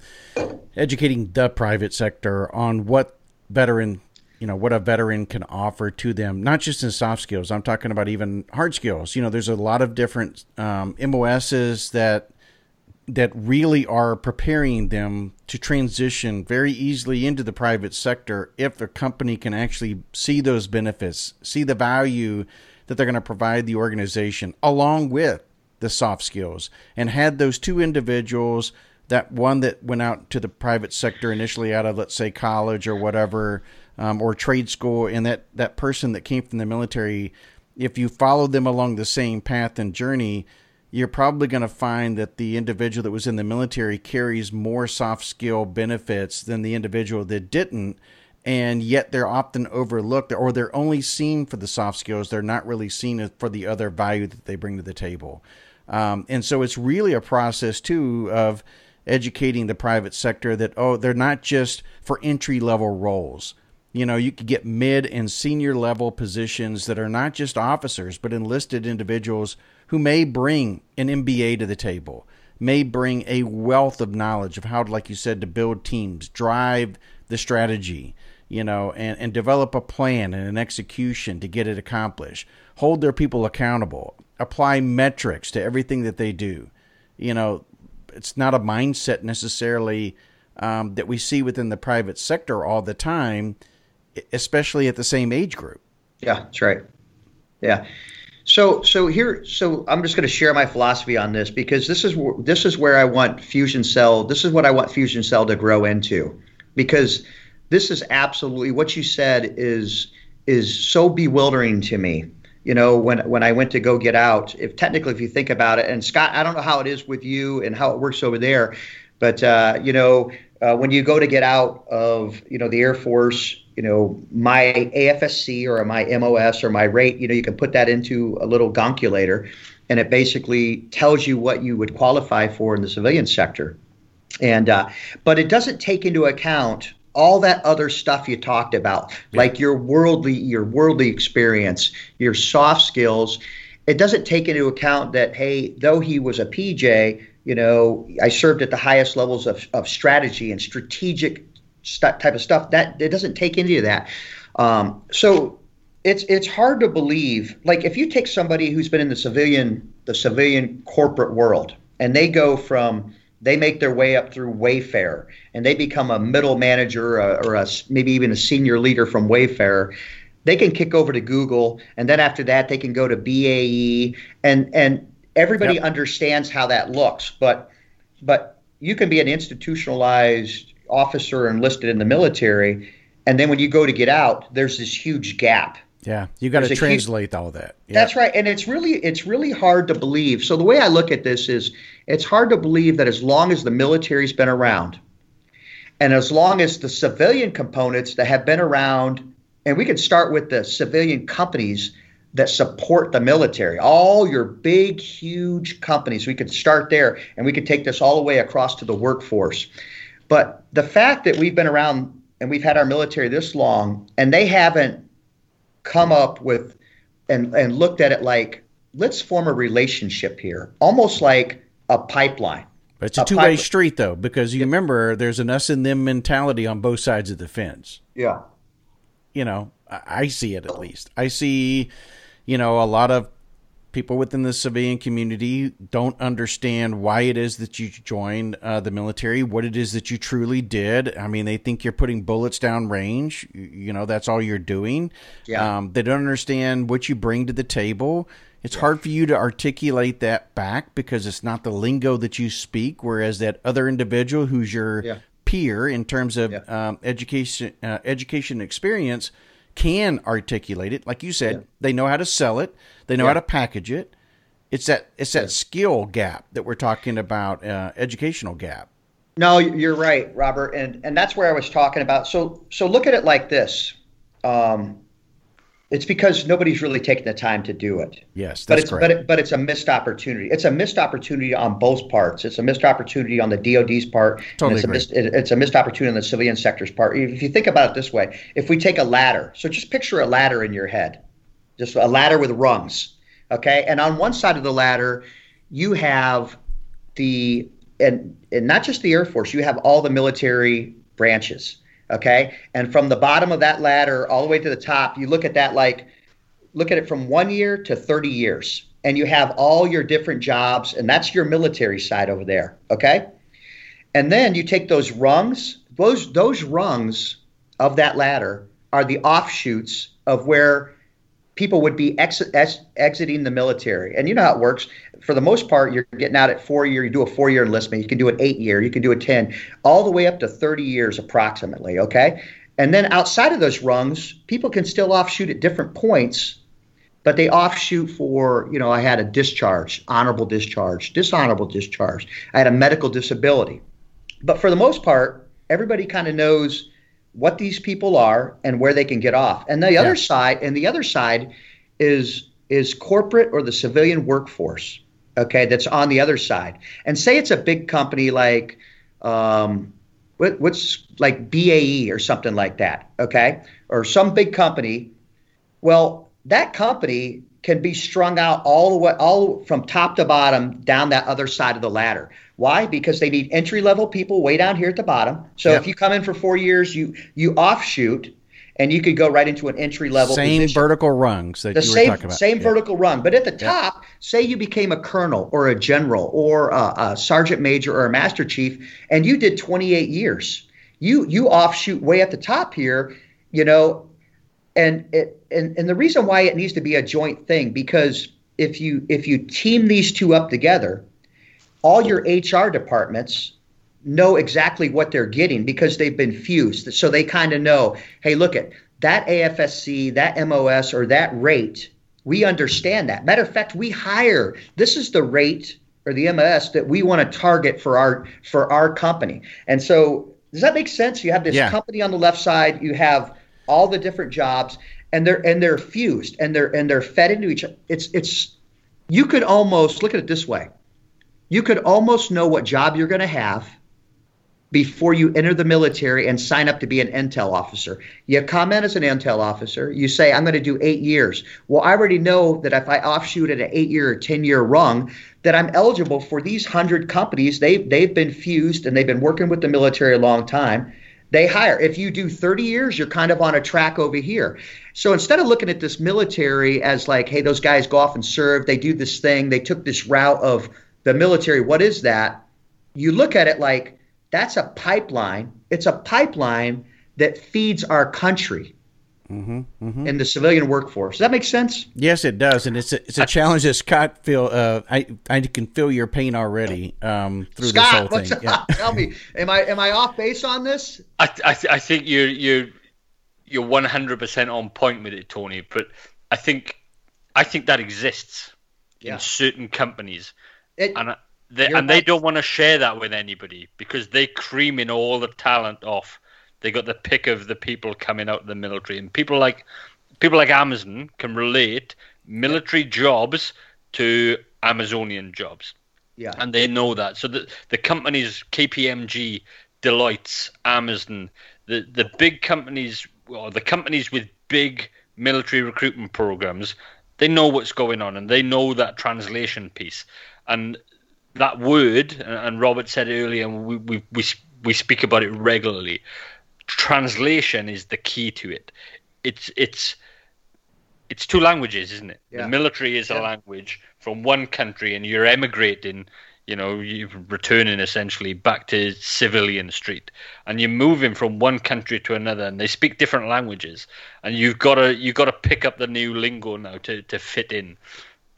educating the private sector on what veteran, you know, what a veteran can offer to them, not just in soft skills. I'm talking about even hard skills. You know, there's a lot of different um, MOSs that that really are preparing them to transition very easily into the private sector if a company can actually see those benefits, see the value that they're going to provide the organization along with the soft skills and had those two individuals that one that went out to the private sector initially out of let's say college or whatever um, or trade school and that that person that came from the military if you followed them along the same path and journey you're probably going to find that the individual that was in the military carries more soft skill benefits than the individual that didn't and yet they're often overlooked or they're only seen for the soft skills. They're not really seen for the other value that they bring to the table. Um, and so it's really a process too of educating the private sector that oh they're not just for entry level roles. You know you could get mid and senior level positions that are not just officers but enlisted individuals who may bring an MBA to the table, may bring a wealth of knowledge of how, like you said, to build teams, drive the strategy, you know, and, and develop a plan and an execution to get it accomplished, hold their people accountable, apply metrics to everything that they do. You know, it's not a mindset necessarily um, that we see within the private sector all the time, especially at the same age group. Yeah, that's right. Yeah. So so here so I'm just going to share my philosophy on this because this is this is where I want Fusion Cell. This is what I want Fusion Cell to grow into because this is absolutely what you said is is so bewildering to me. You know, when when I went to go get out, if technically if you think about it, and Scott, I don't know how it is with you and how it works over there, but uh, you know, uh, when you go to get out of you know the Air Force, you know, my AFSC or my MOS or my rate, you know, you can put that into a little gonculator and it basically tells you what you would qualify for in the civilian sector. And uh, but it doesn't take into account all that other stuff you talked about, yeah. like your worldly your worldly experience, your soft skills. It doesn't take into account that hey, though he was a PJ, you know, I served at the highest levels of, of strategy and strategic st- type of stuff. That it doesn't take into that. Um, so it's it's hard to believe. Like if you take somebody who's been in the civilian the civilian corporate world and they go from they make their way up through Wayfair and they become a middle manager or, uh, or a, maybe even a senior leader from Wayfair they can kick over to Google, and then after that, they can go to BAE, and and everybody yep. understands how that looks. But but you can be an institutionalized officer enlisted in the military, and then when you go to get out, there's this huge gap. Yeah, you got to translate huge, all that. That's right, and it's really it's really hard to believe. So the way I look at this is, it's hard to believe that as long as the military's been around, and as long as the civilian components that have been around, and we can start with the civilian companies that support the military, all your big, huge companies. We could start there, and we could take this all the way across to the workforce. But the fact that we've been around and we've had our military this long and they haven't come up with and, and looked at it like, let's form a relationship here, almost like a pipeline. But it's a, a two way street, though, because you yeah. remember there's an us and them mentality on both sides of the fence. Yeah. You know, I see it at least. I see, you know, a lot of people within the civilian community don't understand why it is that you joined uh, the military, what it is that you truly did. I mean, they think you're putting bullets down range. You know, that's all you're doing. Yeah. Um, they don't understand what you bring to the table. It's yeah. hard for you to articulate that back because it's not the lingo that you speak. Whereas that other individual who's your yeah. peer in terms of yeah. um, education, uh, education experience can articulate it. Like you said, they know how to sell it they know yeah. how to package it. It's that it's that yeah. skill gap that we're talking about, uh, educational gap. No, you're right, Robert, and and that's where I was talking about. So so look at it like this. Um, it's because nobody's really taken the time to do it. Yes, but it's correct. but it, but it's a missed opportunity. It's a missed opportunity on both parts. It's a missed opportunity on the DoD's part. Totally it's agree. A missed, it, it's a missed opportunity on the civilian sector's part. If you think about it this way, if we take a ladder, so just picture a ladder in your head just a ladder with rungs. Okay, and on one side of the ladder, you have the and and not just the Air Force, you have all the military branches. Okay, and from the bottom of that ladder all the way to the top, you look at that like look at it from one year to 30 years, and you have all your different jobs, and that's your military side over there. Okay, and then you take those rungs, those those rungs of that ladder are the offshoots of where people would be ex- ex- exiting the military. And you know how it works. For the most part, you're getting out at four year. You do a four year enlistment. You can do an eight year. You can do a ten, all the way up to thirty years approximately. Okay, and then outside of those rungs, people can still offshoot at different points but they offshoot for, you know, I had a discharge, honorable discharge, dishonorable discharge. I had a medical disability. But for the most part, everybody kind of knows what these people are and where they can get off. And the other side, and the other side is is corporate or the civilian workforce. Okay, that's on the other side. And say it's a big company like um, what, what's like BAE or something like that. Okay, or some big company. Well, that company can be strung out all the way, all from top to bottom down that other side of the ladder. Why? Because they need entry level people way down here at the bottom. So yep. if you come in for four years, you you offshoot and you could go right into an entry level same position. vertical rungs that the you same, were talking about. Same yeah. vertical rung, but at the top, yeah. say you became a colonel or a general or a, a, sergeant major or a master chief, and you did 28 years. You you offshoot way at the top here, you know, and it and, and the reason why it needs to be a joint thing because if you if you team these two up together, all your HR departments know exactly what they're getting because they've been fused. So they kind of know, hey, look at that AFSC, that MOS, or that rate. We understand that. Matter of fact, we hire. This is the rate or the MOS that we want to target for our for our company. And so, does that make sense? You have this yeah. company on the left side. You have all the different jobs, and they're and they're fused and they're and they're fed into each other. It's it's you could almost look at it this way. You could almost know what job you're going to have before you enter the military and sign up to be an intel officer. You come in as an intel officer, you say, I'm going to do eight years. Well, I already know that if I offshoot at an eight year or 10 year rung, that I'm eligible for these 100 companies. They've, they've been fused and they've been working with the military a long time. They hire. If you do 30 years, you're kind of on a track over here. So instead of looking at this military as like, hey, those guys go off and serve, they do this thing, they took this route of the military, what is that? You look at it like, that's a pipeline. It's a pipeline that feeds our country. Mm-hmm, mm-hmm. in the civilian workforce. Does that make sense? Yes, it does, and it's a, it's a challenge that Scott feel. Uh, I I can feel your pain already um, through Scott, this whole thing. Yeah. Tell me, am I am I off base on this? I I, th- I think you you you're one hundred percent on point with it, Tony. But I think I think that exists yeah. in certain companies, it, and they, and they don't want to share that with anybody because they're creaming all the talent off. They got the pick of the people coming out of the military, and people like people like Amazon can relate military jobs to Amazonian jobs. Yeah, and they know that. So the the companies KPMG, Deloitte, Amazon, the the big companies, or the companies with big military recruitment programs, they know what's going on and they know that translation piece. And that word, and Robert said earlier, and we, we, we, we speak about it regularly. Translation is the key to it. It's it's it's two languages, isn't it? Yeah. The military is yeah. a language from one country, and you're emigrating. You know, you're returning essentially back to civilian street, and you're moving from one country to another, and they speak different languages, and you've got to you've got to pick up the new lingo now to to fit in.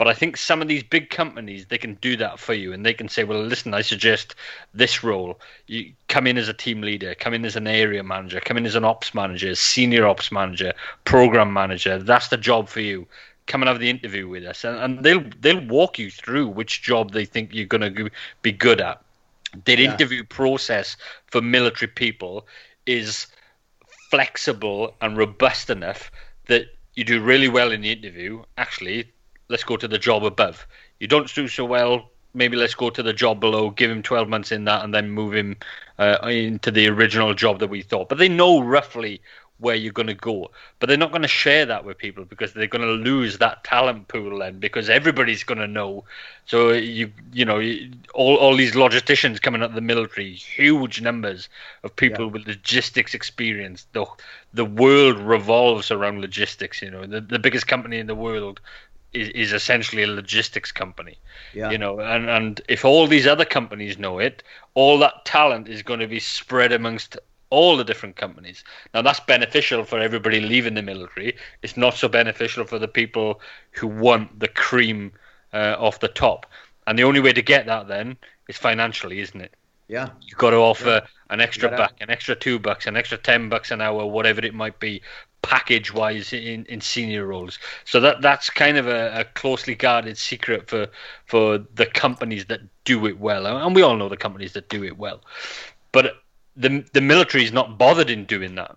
But I think some of these big companies they can do that for you, and they can say, "Well, listen, I suggest this role. You come in as a team leader, come in as an area manager, come in as an ops manager, senior ops manager, program manager. That's the job for you. Come and have the interview with us, and, and they'll they'll walk you through which job they think you're going to be good at. Their yeah. interview process for military people is flexible and robust enough that you do really well in the interview. Actually, let's go to the job above. You don't do so well, maybe let's go to the job below, give him 12 months in that, and then move him uh, into the original job that we thought. But they know roughly where you're going to go. But they're not going to share that with people because they're going to lose that talent pool then because everybody's going to know. So you you know all all these logisticians coming out of the military, huge numbers of people yeah. with logistics experience. The the world revolves around logistics. You know, the the biggest company in the world is, is essentially a logistics company. Yeah. You know, and, and if all these other companies know it, all that talent is going to be spread amongst all the different companies. Now that's beneficial for everybody leaving the military. It's not so beneficial for the people who want the cream uh, off the top. And the only way to get that then is financially, isn't it? Yeah. You've got to offer yeah. an extra buck, an extra two bucks, an extra ten bucks an hour, whatever it might be, package wise in, in senior roles. So that that's kind of a, a, closely guarded secret for for the companies that do it well, and we all know the companies that do it well. But the the military is not bothered in doing that.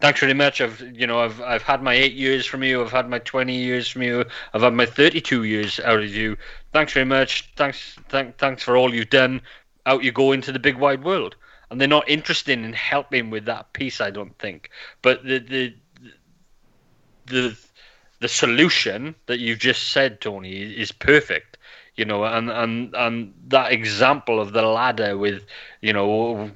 Thanks very much. I've you know I've I've had my eight years from you. I've had my twenty years from you. I've had my thirty two years out of you. Thanks very much. Thanks thank, thanks for all you've done. Out you go into the big wide world and they're not interested in helping with that piece. I don't think. But the the the the solution that you just said, Tony, is perfect. You know, and and and that example of the ladder with you know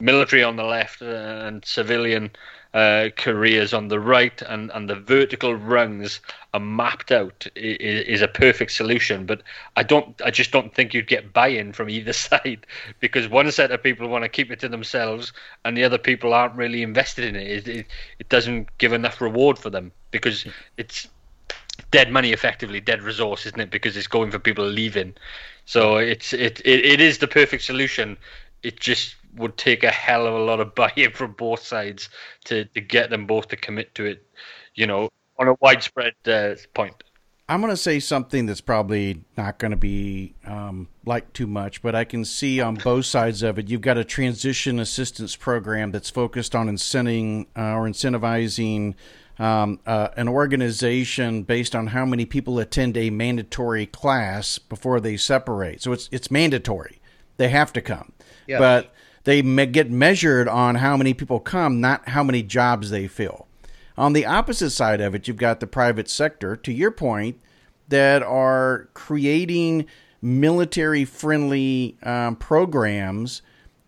military on the left and civilian uh, careers on the right and, and the vertical rungs are mapped out is, is, a perfect solution. But I don't, I just don't think you'd get buy-in from either side because one set of people want to keep it to themselves and the other people aren't really invested in it. It, it, it doesn't give enough reward for them because it's dead money, effectively dead resource, isn't it? Because it's going for people leaving. So it's it, it, it is the perfect solution. It just would take a hell of a lot of buy-in from both sides to, to get them both to commit to it, you know, on a widespread uh, point. I'm going to say something that's probably not going to be um, like too much, but I can see on both sides of it. You've got a transition assistance program that's focused on incenting uh, or incentivizing um, uh, an organization based on how many people attend a mandatory class before they separate. So it's it's mandatory; they have to come. Yeah. But they get measured on how many people come, not how many jobs they fill. On the opposite side of it, you've got the private sector, to your point, that are creating military friendly um, programs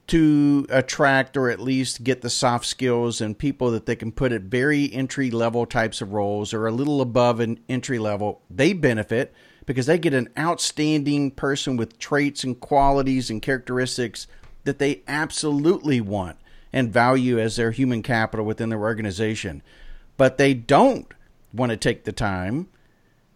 to attract or at least get the soft skills and people that they can put at very entry level types of roles or a little above an entry level. They benefit because they get an outstanding person with traits and qualities and characteristics that they absolutely want and value as their human capital within their organization. But they don't want to take the time,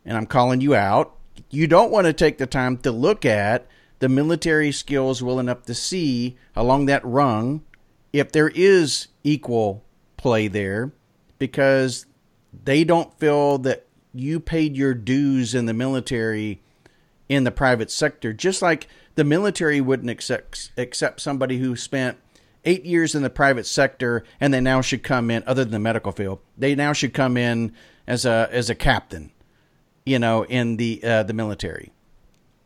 and I'm calling you out, you don't want to take the time to look at the military skills well enough to see along that rung if there is equal play there because they don't feel that you paid your dues in the military in the private sector just like the military wouldn't accept accept somebody who spent eight years in the private sector and they now should come in other than the medical field they now should come in as a as a captain you know in the uh, the military.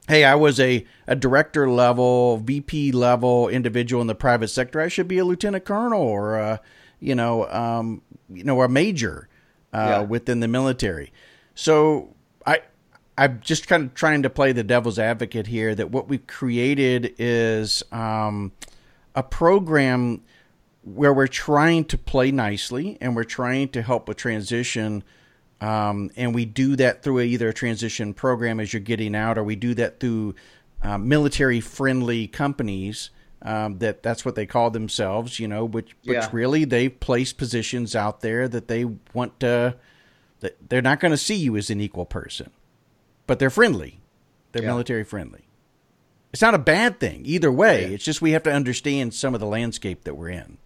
Hey i was a, a director level vp level individual in the private sector. I should be a lieutenant colonel or a, you know um, you know a major uh, yeah. within the military. So I'm just kind of trying to play the devil's advocate here that what we've created is um, a program where we're trying to play nicely and we're trying to help a transition. Um, and we do that through either a transition program as you're getting out, or we do that through uh, military friendly companies. Um, that that's what they call themselves, you know, which which yeah. really they place positions out there that they want to that they're not going to see you as an equal person but they're friendly. They're yeah. military friendly. It's not a bad thing either way. Yeah. It's just we have to understand some of the landscape that we're in.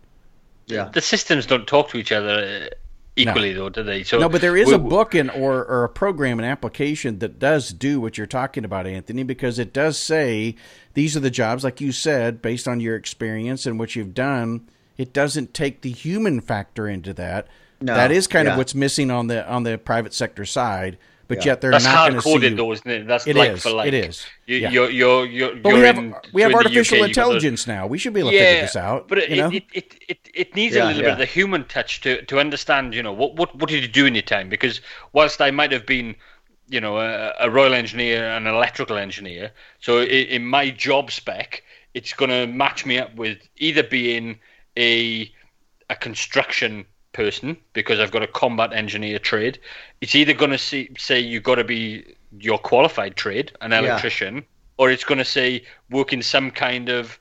Yeah, the systems don't talk to each other uh, equally, no. though, do they? So no, but there is a book and or or a program, an application that does do what you're talking about, Anthony, because it does say these are the jobs, like you said, based on your experience and what you've done. It doesn't take the human factor into that. No, that is kind yeah. of what's missing on the on the private sector side but yeah. yet they're That's not going to see you. though, isn't it? That's it like is, for like. It is. You, yeah. You're, you're, you're, but we have we have artificial UK, intelligence now. We should be able to yeah, figure this out. But it, you know? it, it, it, it needs yeah, a little bit of the human touch to, to understand. You know what what what did you do in your time? Because whilst I might have been you know a, a royal engineer and an electrical engineer, so in, in my job spec, it's going to match me up with either being a a construction person because I've got a combat engineer trade. It's either going to say you've got to be your qualified trade, an electrician, yeah. or it's going to say work in some kind of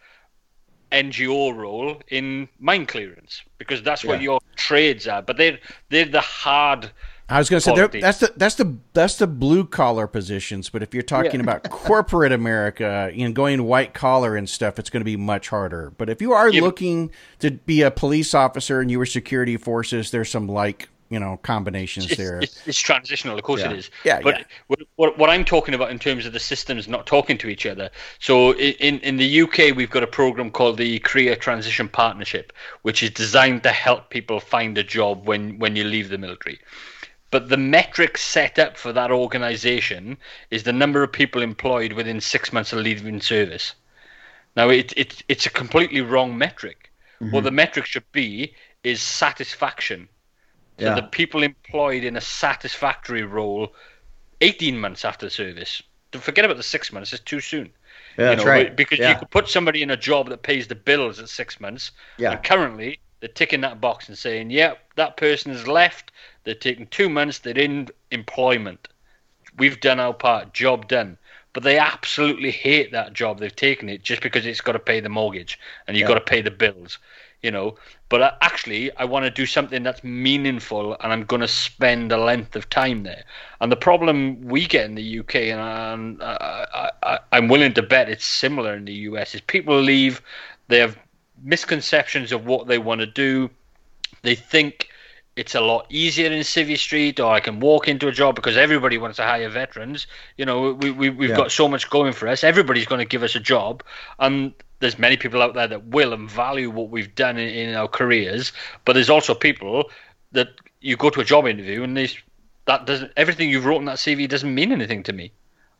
NGO role in mine clearance because that's yeah. what your trades are. But they're they're the hard I was going to say that's the that's the that's the blue collar positions, but if you're talking yeah. about corporate America, you know, going white collar and stuff, it's going to be much harder. But if you are yeah. looking to be a police officer and you were security forces, there's some like you know combinations it's, there. It's, it's, transitional, of course yeah. it is. Yeah, but yeah. What, what, what I'm talking about in terms of the systems not talking to each other. So in in the UK, we've got a program called the Career Transition Partnership, which is designed to help people find a job when when you leave the military. But the metric set up for that organization is the number of people employed within six months of leaving service. Now, it, it, it's a completely wrong metric. Mm-hmm. What the metric should be is satisfaction so yeah. the people employed in a satisfactory role 18 months after service. Don't forget about the six months, it's too soon. Yeah, you know, right. Because yeah. you could put somebody in a job that pays the bills at six months. Yeah. And currently, they're ticking that box and saying, yeah, that person has left. They're taking two months, they're in employment. We've done our part, job done. But they absolutely hate that job. They've taken it just because it's got to pay the mortgage and you've yeah. got to pay the bills you know. But uh, actually, I want to do something that's meaningful, and I'm going to spend a length of time there. And the problem we get in the UK, and uh, I, I, I'm willing to bet it's similar in the US, is people leave, they have misconceptions of what they want to do. They think it's a lot easier in Civvy Street, or I can walk into a job because everybody wants to hire veterans. You know, we, we, we've yeah. got so much going for us. Everybody's going to give us a job. And there's many people out there that will and value what we've done in, in our careers, but there's also people that you go to a job interview and these that doesn't everything you've wrote in that CV doesn't mean anything to me.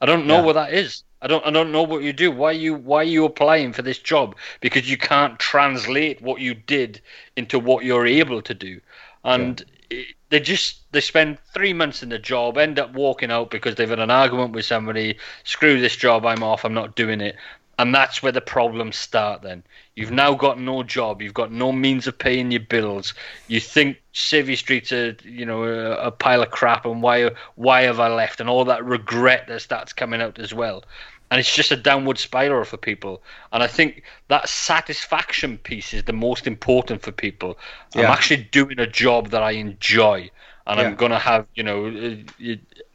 I don't know yeah. what that is. I don't I don't know what you do. Why you why are you applying for this job? Because you can't translate what you did into what you're able to do. And yeah. they just they spend three months in the job, end up walking out because they've had an argument with somebody. Screw this job, I'm off. I'm not doing it and that's where the problems start then you've mm. now got no job you've got no means of paying your bills you think civvy street's a you know a, a, pile of crap and why why have i left and all that regret that starts coming out as well and it's just a downward spiral for people and i think that satisfaction piece is the most important for people yeah. i'm actually doing a job that i enjoy and yeah. i'm going to have you know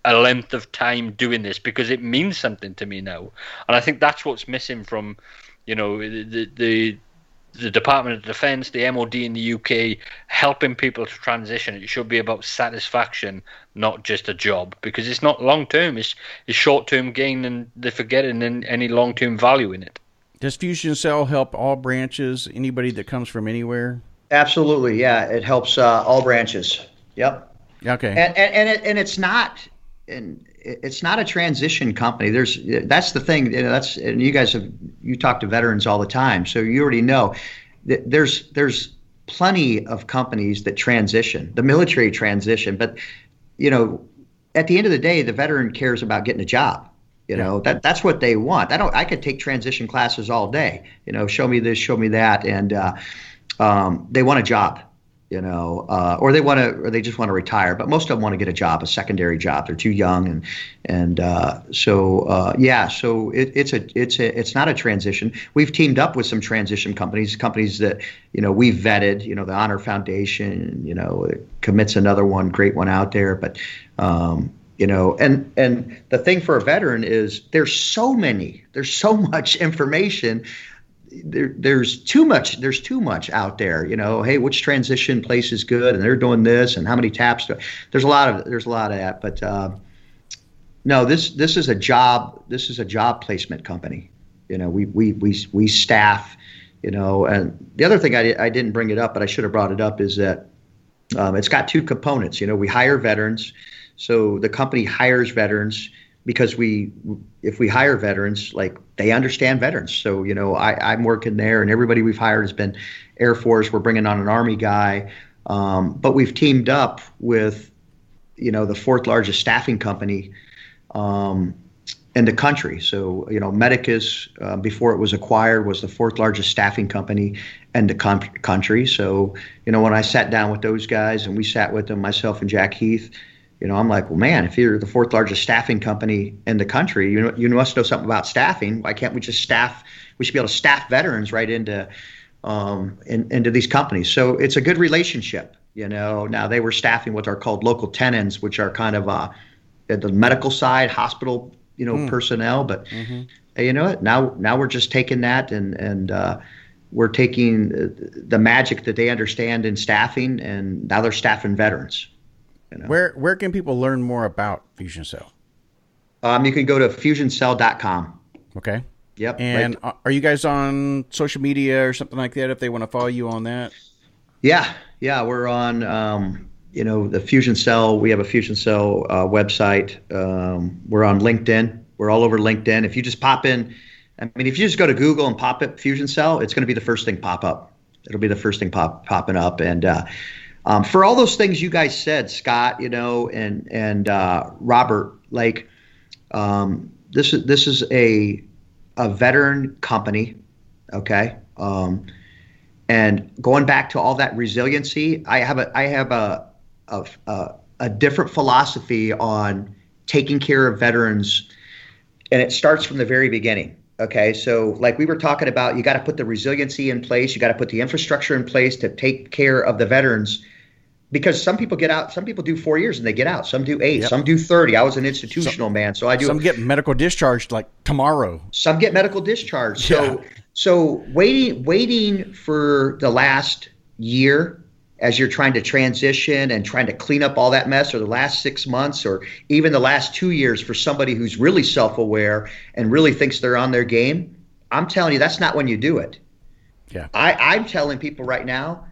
a length of time doing this because it means something to me now. And I think that's what's missing from, you know, the the the Department of Defense, the MOD in the UK, helping people to transition. It should be about satisfaction, not just a job, because it's not long term. It's, it's short term gain, and they're forgetting any long term value in it. Does Fusion Cell help all branches? Anybody that comes from anywhere? Absolutely, yeah. It helps uh, all branches. Yep. Okay. And and and, it, and it's not and it's not a transition company. There's that's the thing. You know, that's and you guys have you talk to veterans all the time, so you already know that there's there's plenty of companies that transition, the military transition, but you know, at the end of the day, the veteran cares about getting a job. You know that that's what they want. I don't. I could take transition classes all day. You know, show me this, show me that, and uh, um, they want a job you know, uh, or they want to, or they just want to retire. But most of them want to get a job, a secondary job. They're too young, and and uh, so uh, yeah, so it, it's a it's a it's not a transition. We've teamed up with some transition companies, companies that you know we've vetted. You know, the Honor Foundation, you know, commits another one, great one out there, but. Um, you know and and the thing for a veteran is there's so many there's so much information there, there's too much there's too much out there you know hey which transition place is good and they're doing this and how many taps do, there's a lot of there's a lot of that but uh, no this this is a job this is a job placement company. You know we we we, we staff you know and the other thing I, I didn't bring it up but i should have brought it up is that um, it's got two components. You know we hire veterans so the company hires veterans because we if we hire veterans like they understand veterans. So you know I, i'm working there and everybody we've hired has been air force. We're bringing on an army guy. Um, but we've teamed up with you know the fourth largest staffing company um, in the country. So you know medicus uh, before it was acquired was the fourth largest staffing company in the com- country. So you know when i sat down with those guys and we sat with them myself and jack heath you know, I'm like, well, man, if you're the fourth largest staffing company in the country, you know, you must know something about staffing. Why can't we just staff? We should be able to staff veterans right into um, in, into these companies. So it's a good relationship. You know, now they were staffing what are called locum tenens, which are kind of uh, the medical side, hospital, you know, mm. personnel. But mm-hmm. you know what? Now, now we're just taking that and and uh, we're taking the magic that they understand in staffing, and now they're staffing veterans. You know? Where where can people learn more about Fusion Cell? Um, you can go to fusioncell.com. Okay. Yep. And right. are you guys on social media or something like that? If they want to follow you on that. Yeah, yeah, we're on. Um, you know, the Fusion Cell. We have a Fusion Cell uh, website. Um, we're on LinkedIn. We're all over LinkedIn. If you just pop in, I mean, if you just go to Google and pop up Fusion Cell, it's going to be the first thing pop up. It'll be the first thing pop popping up. And uh, um, for all those things you guys said, Scott, you know, and and uh, Robert, like um, this is this is a a veteran company, okay. Um, and going back to all that resiliency, I have a I have a a, a, a different philosophy on taking care of veterans, and it starts from the very beginning. Okay, so like we were talking about, you got to put the resiliency in place, you got to put the infrastructure in place to take care of the veterans because some people get out some people do four years and they get out. Some do eight yep. some do 30 i was an institutional some, man so i do some get medical discharged like tomorrow. Some get medical discharged. So yeah. so waiting waiting for the last year as you're trying to transition and trying to clean up all that mess or the last six months or even the last two years for somebody who's really self-aware and really thinks they're on their game i'm telling you that's not when you do it. Yeah. I, i'm telling people right now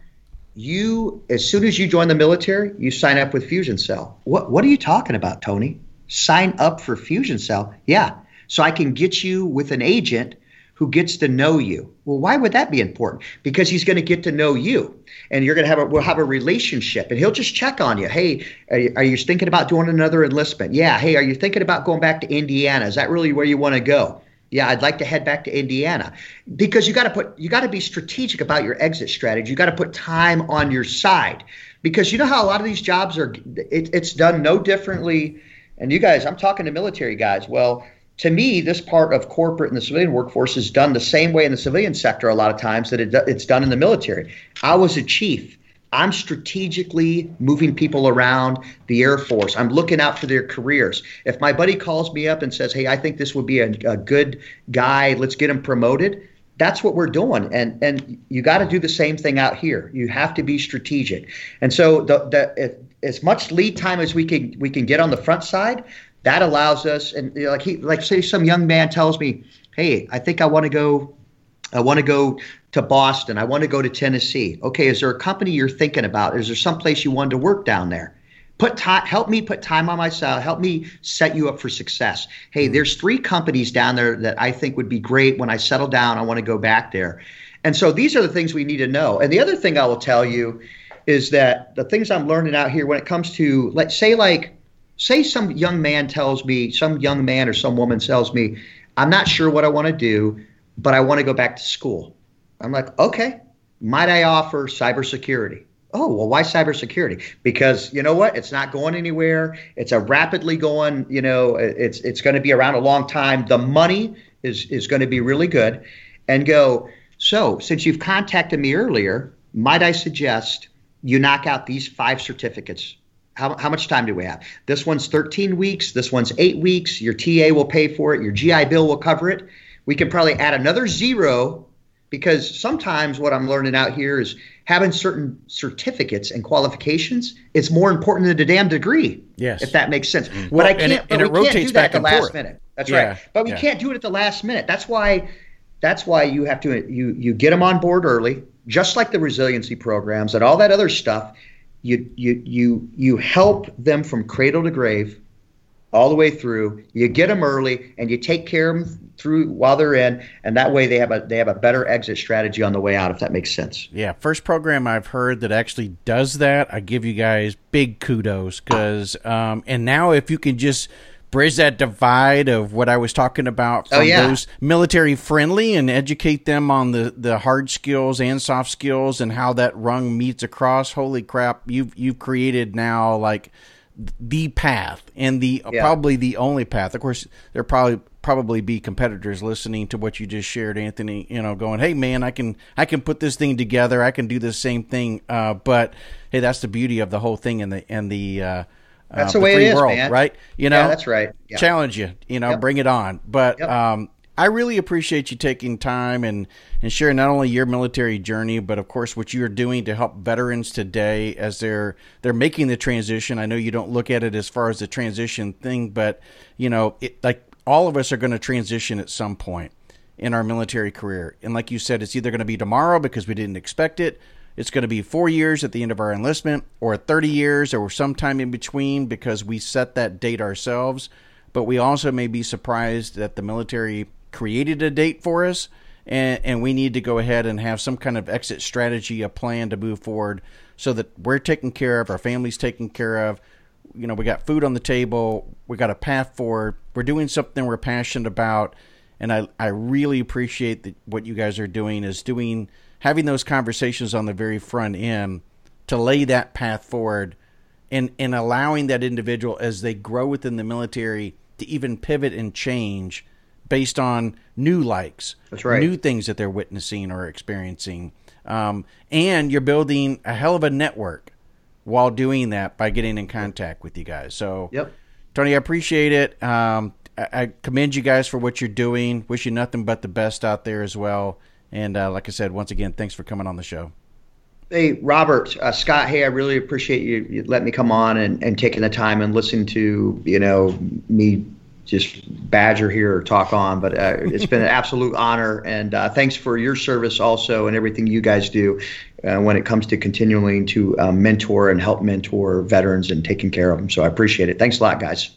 you as soon as you join the military, you sign up with Fusion Cell. What what are you talking about, Tony? Sign up for Fusion Cell? Yeah. So I can get you with an agent who gets to know you. Well, why would that be important? Because he's going to get to know you, and you're going to have a we'll have a relationship, and he'll just check on you. Hey, are you, are you thinking about doing another enlistment? Yeah. Hey, are you thinking about going back to Indiana? Is that really where you want to go? Yeah, I'd like to head back to Indiana because you got to put you got to be strategic about your exit strategy. You got to put time on your side because you know how a lot of these jobs are. It, it's done no differently. And you guys, I'm talking to military guys. Well, to me, this part of corporate and the civilian workforce is done the same way in the civilian sector a lot of times that it, it's done in the military. I was a chief. I'm strategically moving people around the Air Force. I'm looking out for their careers. If my buddy calls me up and says, "Hey, I think this would be a, a good guy. Let's get him promoted." That's what we're doing, and and you got to do the same thing out here. You have to be strategic, and so the the if, as much lead time as we can we can get on the front side, that allows us. And you know, like he like say some young man tells me, "Hey, I think I want to go I want to go to Boston. I want to go to Tennessee. Okay, is there a company you're thinking about? Is there some place you want to work down there? Put time, help me put time on myself. Help me set you up for success. Hey, mm-hmm. there's three companies down there that I think would be great when I settle down. I want to go back there. And so these are the things we need to know. And the other thing I will tell you is that the things I'm learning out here when it comes to let's say like say some young man tells me, some young man or some woman tells me, I'm not sure what I want to do but I want to go back to school. I'm like, okay, might I offer cybersecurity? Oh, well, why cybersecurity? Because you know what? It's not going anywhere. It's a rapidly going, you know, it's it's going to be around a long time. The money is is going to be really good. And go, so since you've contacted me earlier, might I suggest you knock out these five certificates? How, how much time do we have? This one's 13 weeks. This one's eight weeks. Your TA will pay for it. Your GI Bill will cover it we can probably add another zero because sometimes what I'm learning out here is having certain certificates and qualifications. It's more important than a damn degree. Yes, if that makes sense. Well, but I can't. And it, but we can't do that at the last forth. minute. That's yeah. right. But we yeah. can't do it at the last minute. That's why. That's why you have to you you get them on board early, just like the resiliency programs and all that other stuff. You you you you help them from cradle to grave all the way through. You get them early and you take care of them through while they're in, and that way they have a they have a better exit strategy on the way out. If that makes sense. Yeah, first program I've heard that actually does that. I give you guys big kudos because, um, and now if you can just bridge that divide of what I was talking about oh, from oh, yeah. those military friendly and educate them on the, the hard skills and soft skills and how that rung meets across. Holy crap, you've you've created now like the path and the yeah. probably the only path. Of course, there probably probably be competitors listening to what you just shared, Anthony. You know, going, "Hey, man, I can I can put this thing together. I can do the same thing." Uh, but hey, that's the beauty of the whole thing and the and the uh, that's uh, the way it is, world, man. right? You know, yeah, that's right. Yeah. Challenge you, you know, yep. bring it on. But yep. um, I really appreciate you taking time and and sharing not only your military journey, but of course what you are doing to help veterans today as they're they're making the transition. I know you don't look at it as far as the transition thing, but you know, it, like all of us are going to transition at some point in our military career. And like you said, it's either going to be tomorrow because we didn't expect it, it's going to be four years at the end of our enlistment, or 30 years, or sometime in between because we set that date ourselves. But we also may be surprised that the military created a date for us, and, and we need to go ahead and have some kind of exit strategy, a plan to move forward so that we're taken care of, our family's taken care of. You know, we got food on the table, we got a path forward, we're doing something we're passionate about. And I, I really appreciate that what you guys are doing is doing having those conversations on the very front end to lay that path forward and, and allowing that individual as they grow within the military to even pivot and change based on new likes, That's right. new things that they're witnessing or experiencing. Um, and you're building a hell of a network while doing that by getting in contact with you guys. So, yep. Tony, I appreciate it. Um, I, I, commend you guys for what you're doing. Wish you nothing but the best out there as well. And uh, like I said, once again, thanks for coming on the show. Hey, Robert, uh, Scott, hey, I really appreciate you, you letting me come on and, and taking the time and listen to, you know, me just badger here or talk on, but uh, it's been an absolute honor. And uh, thanks for your service also and everything you guys do uh, when it comes to continuing to uh, mentor and help mentor veterans and taking care of them. So I appreciate it. Thanks a lot, guys.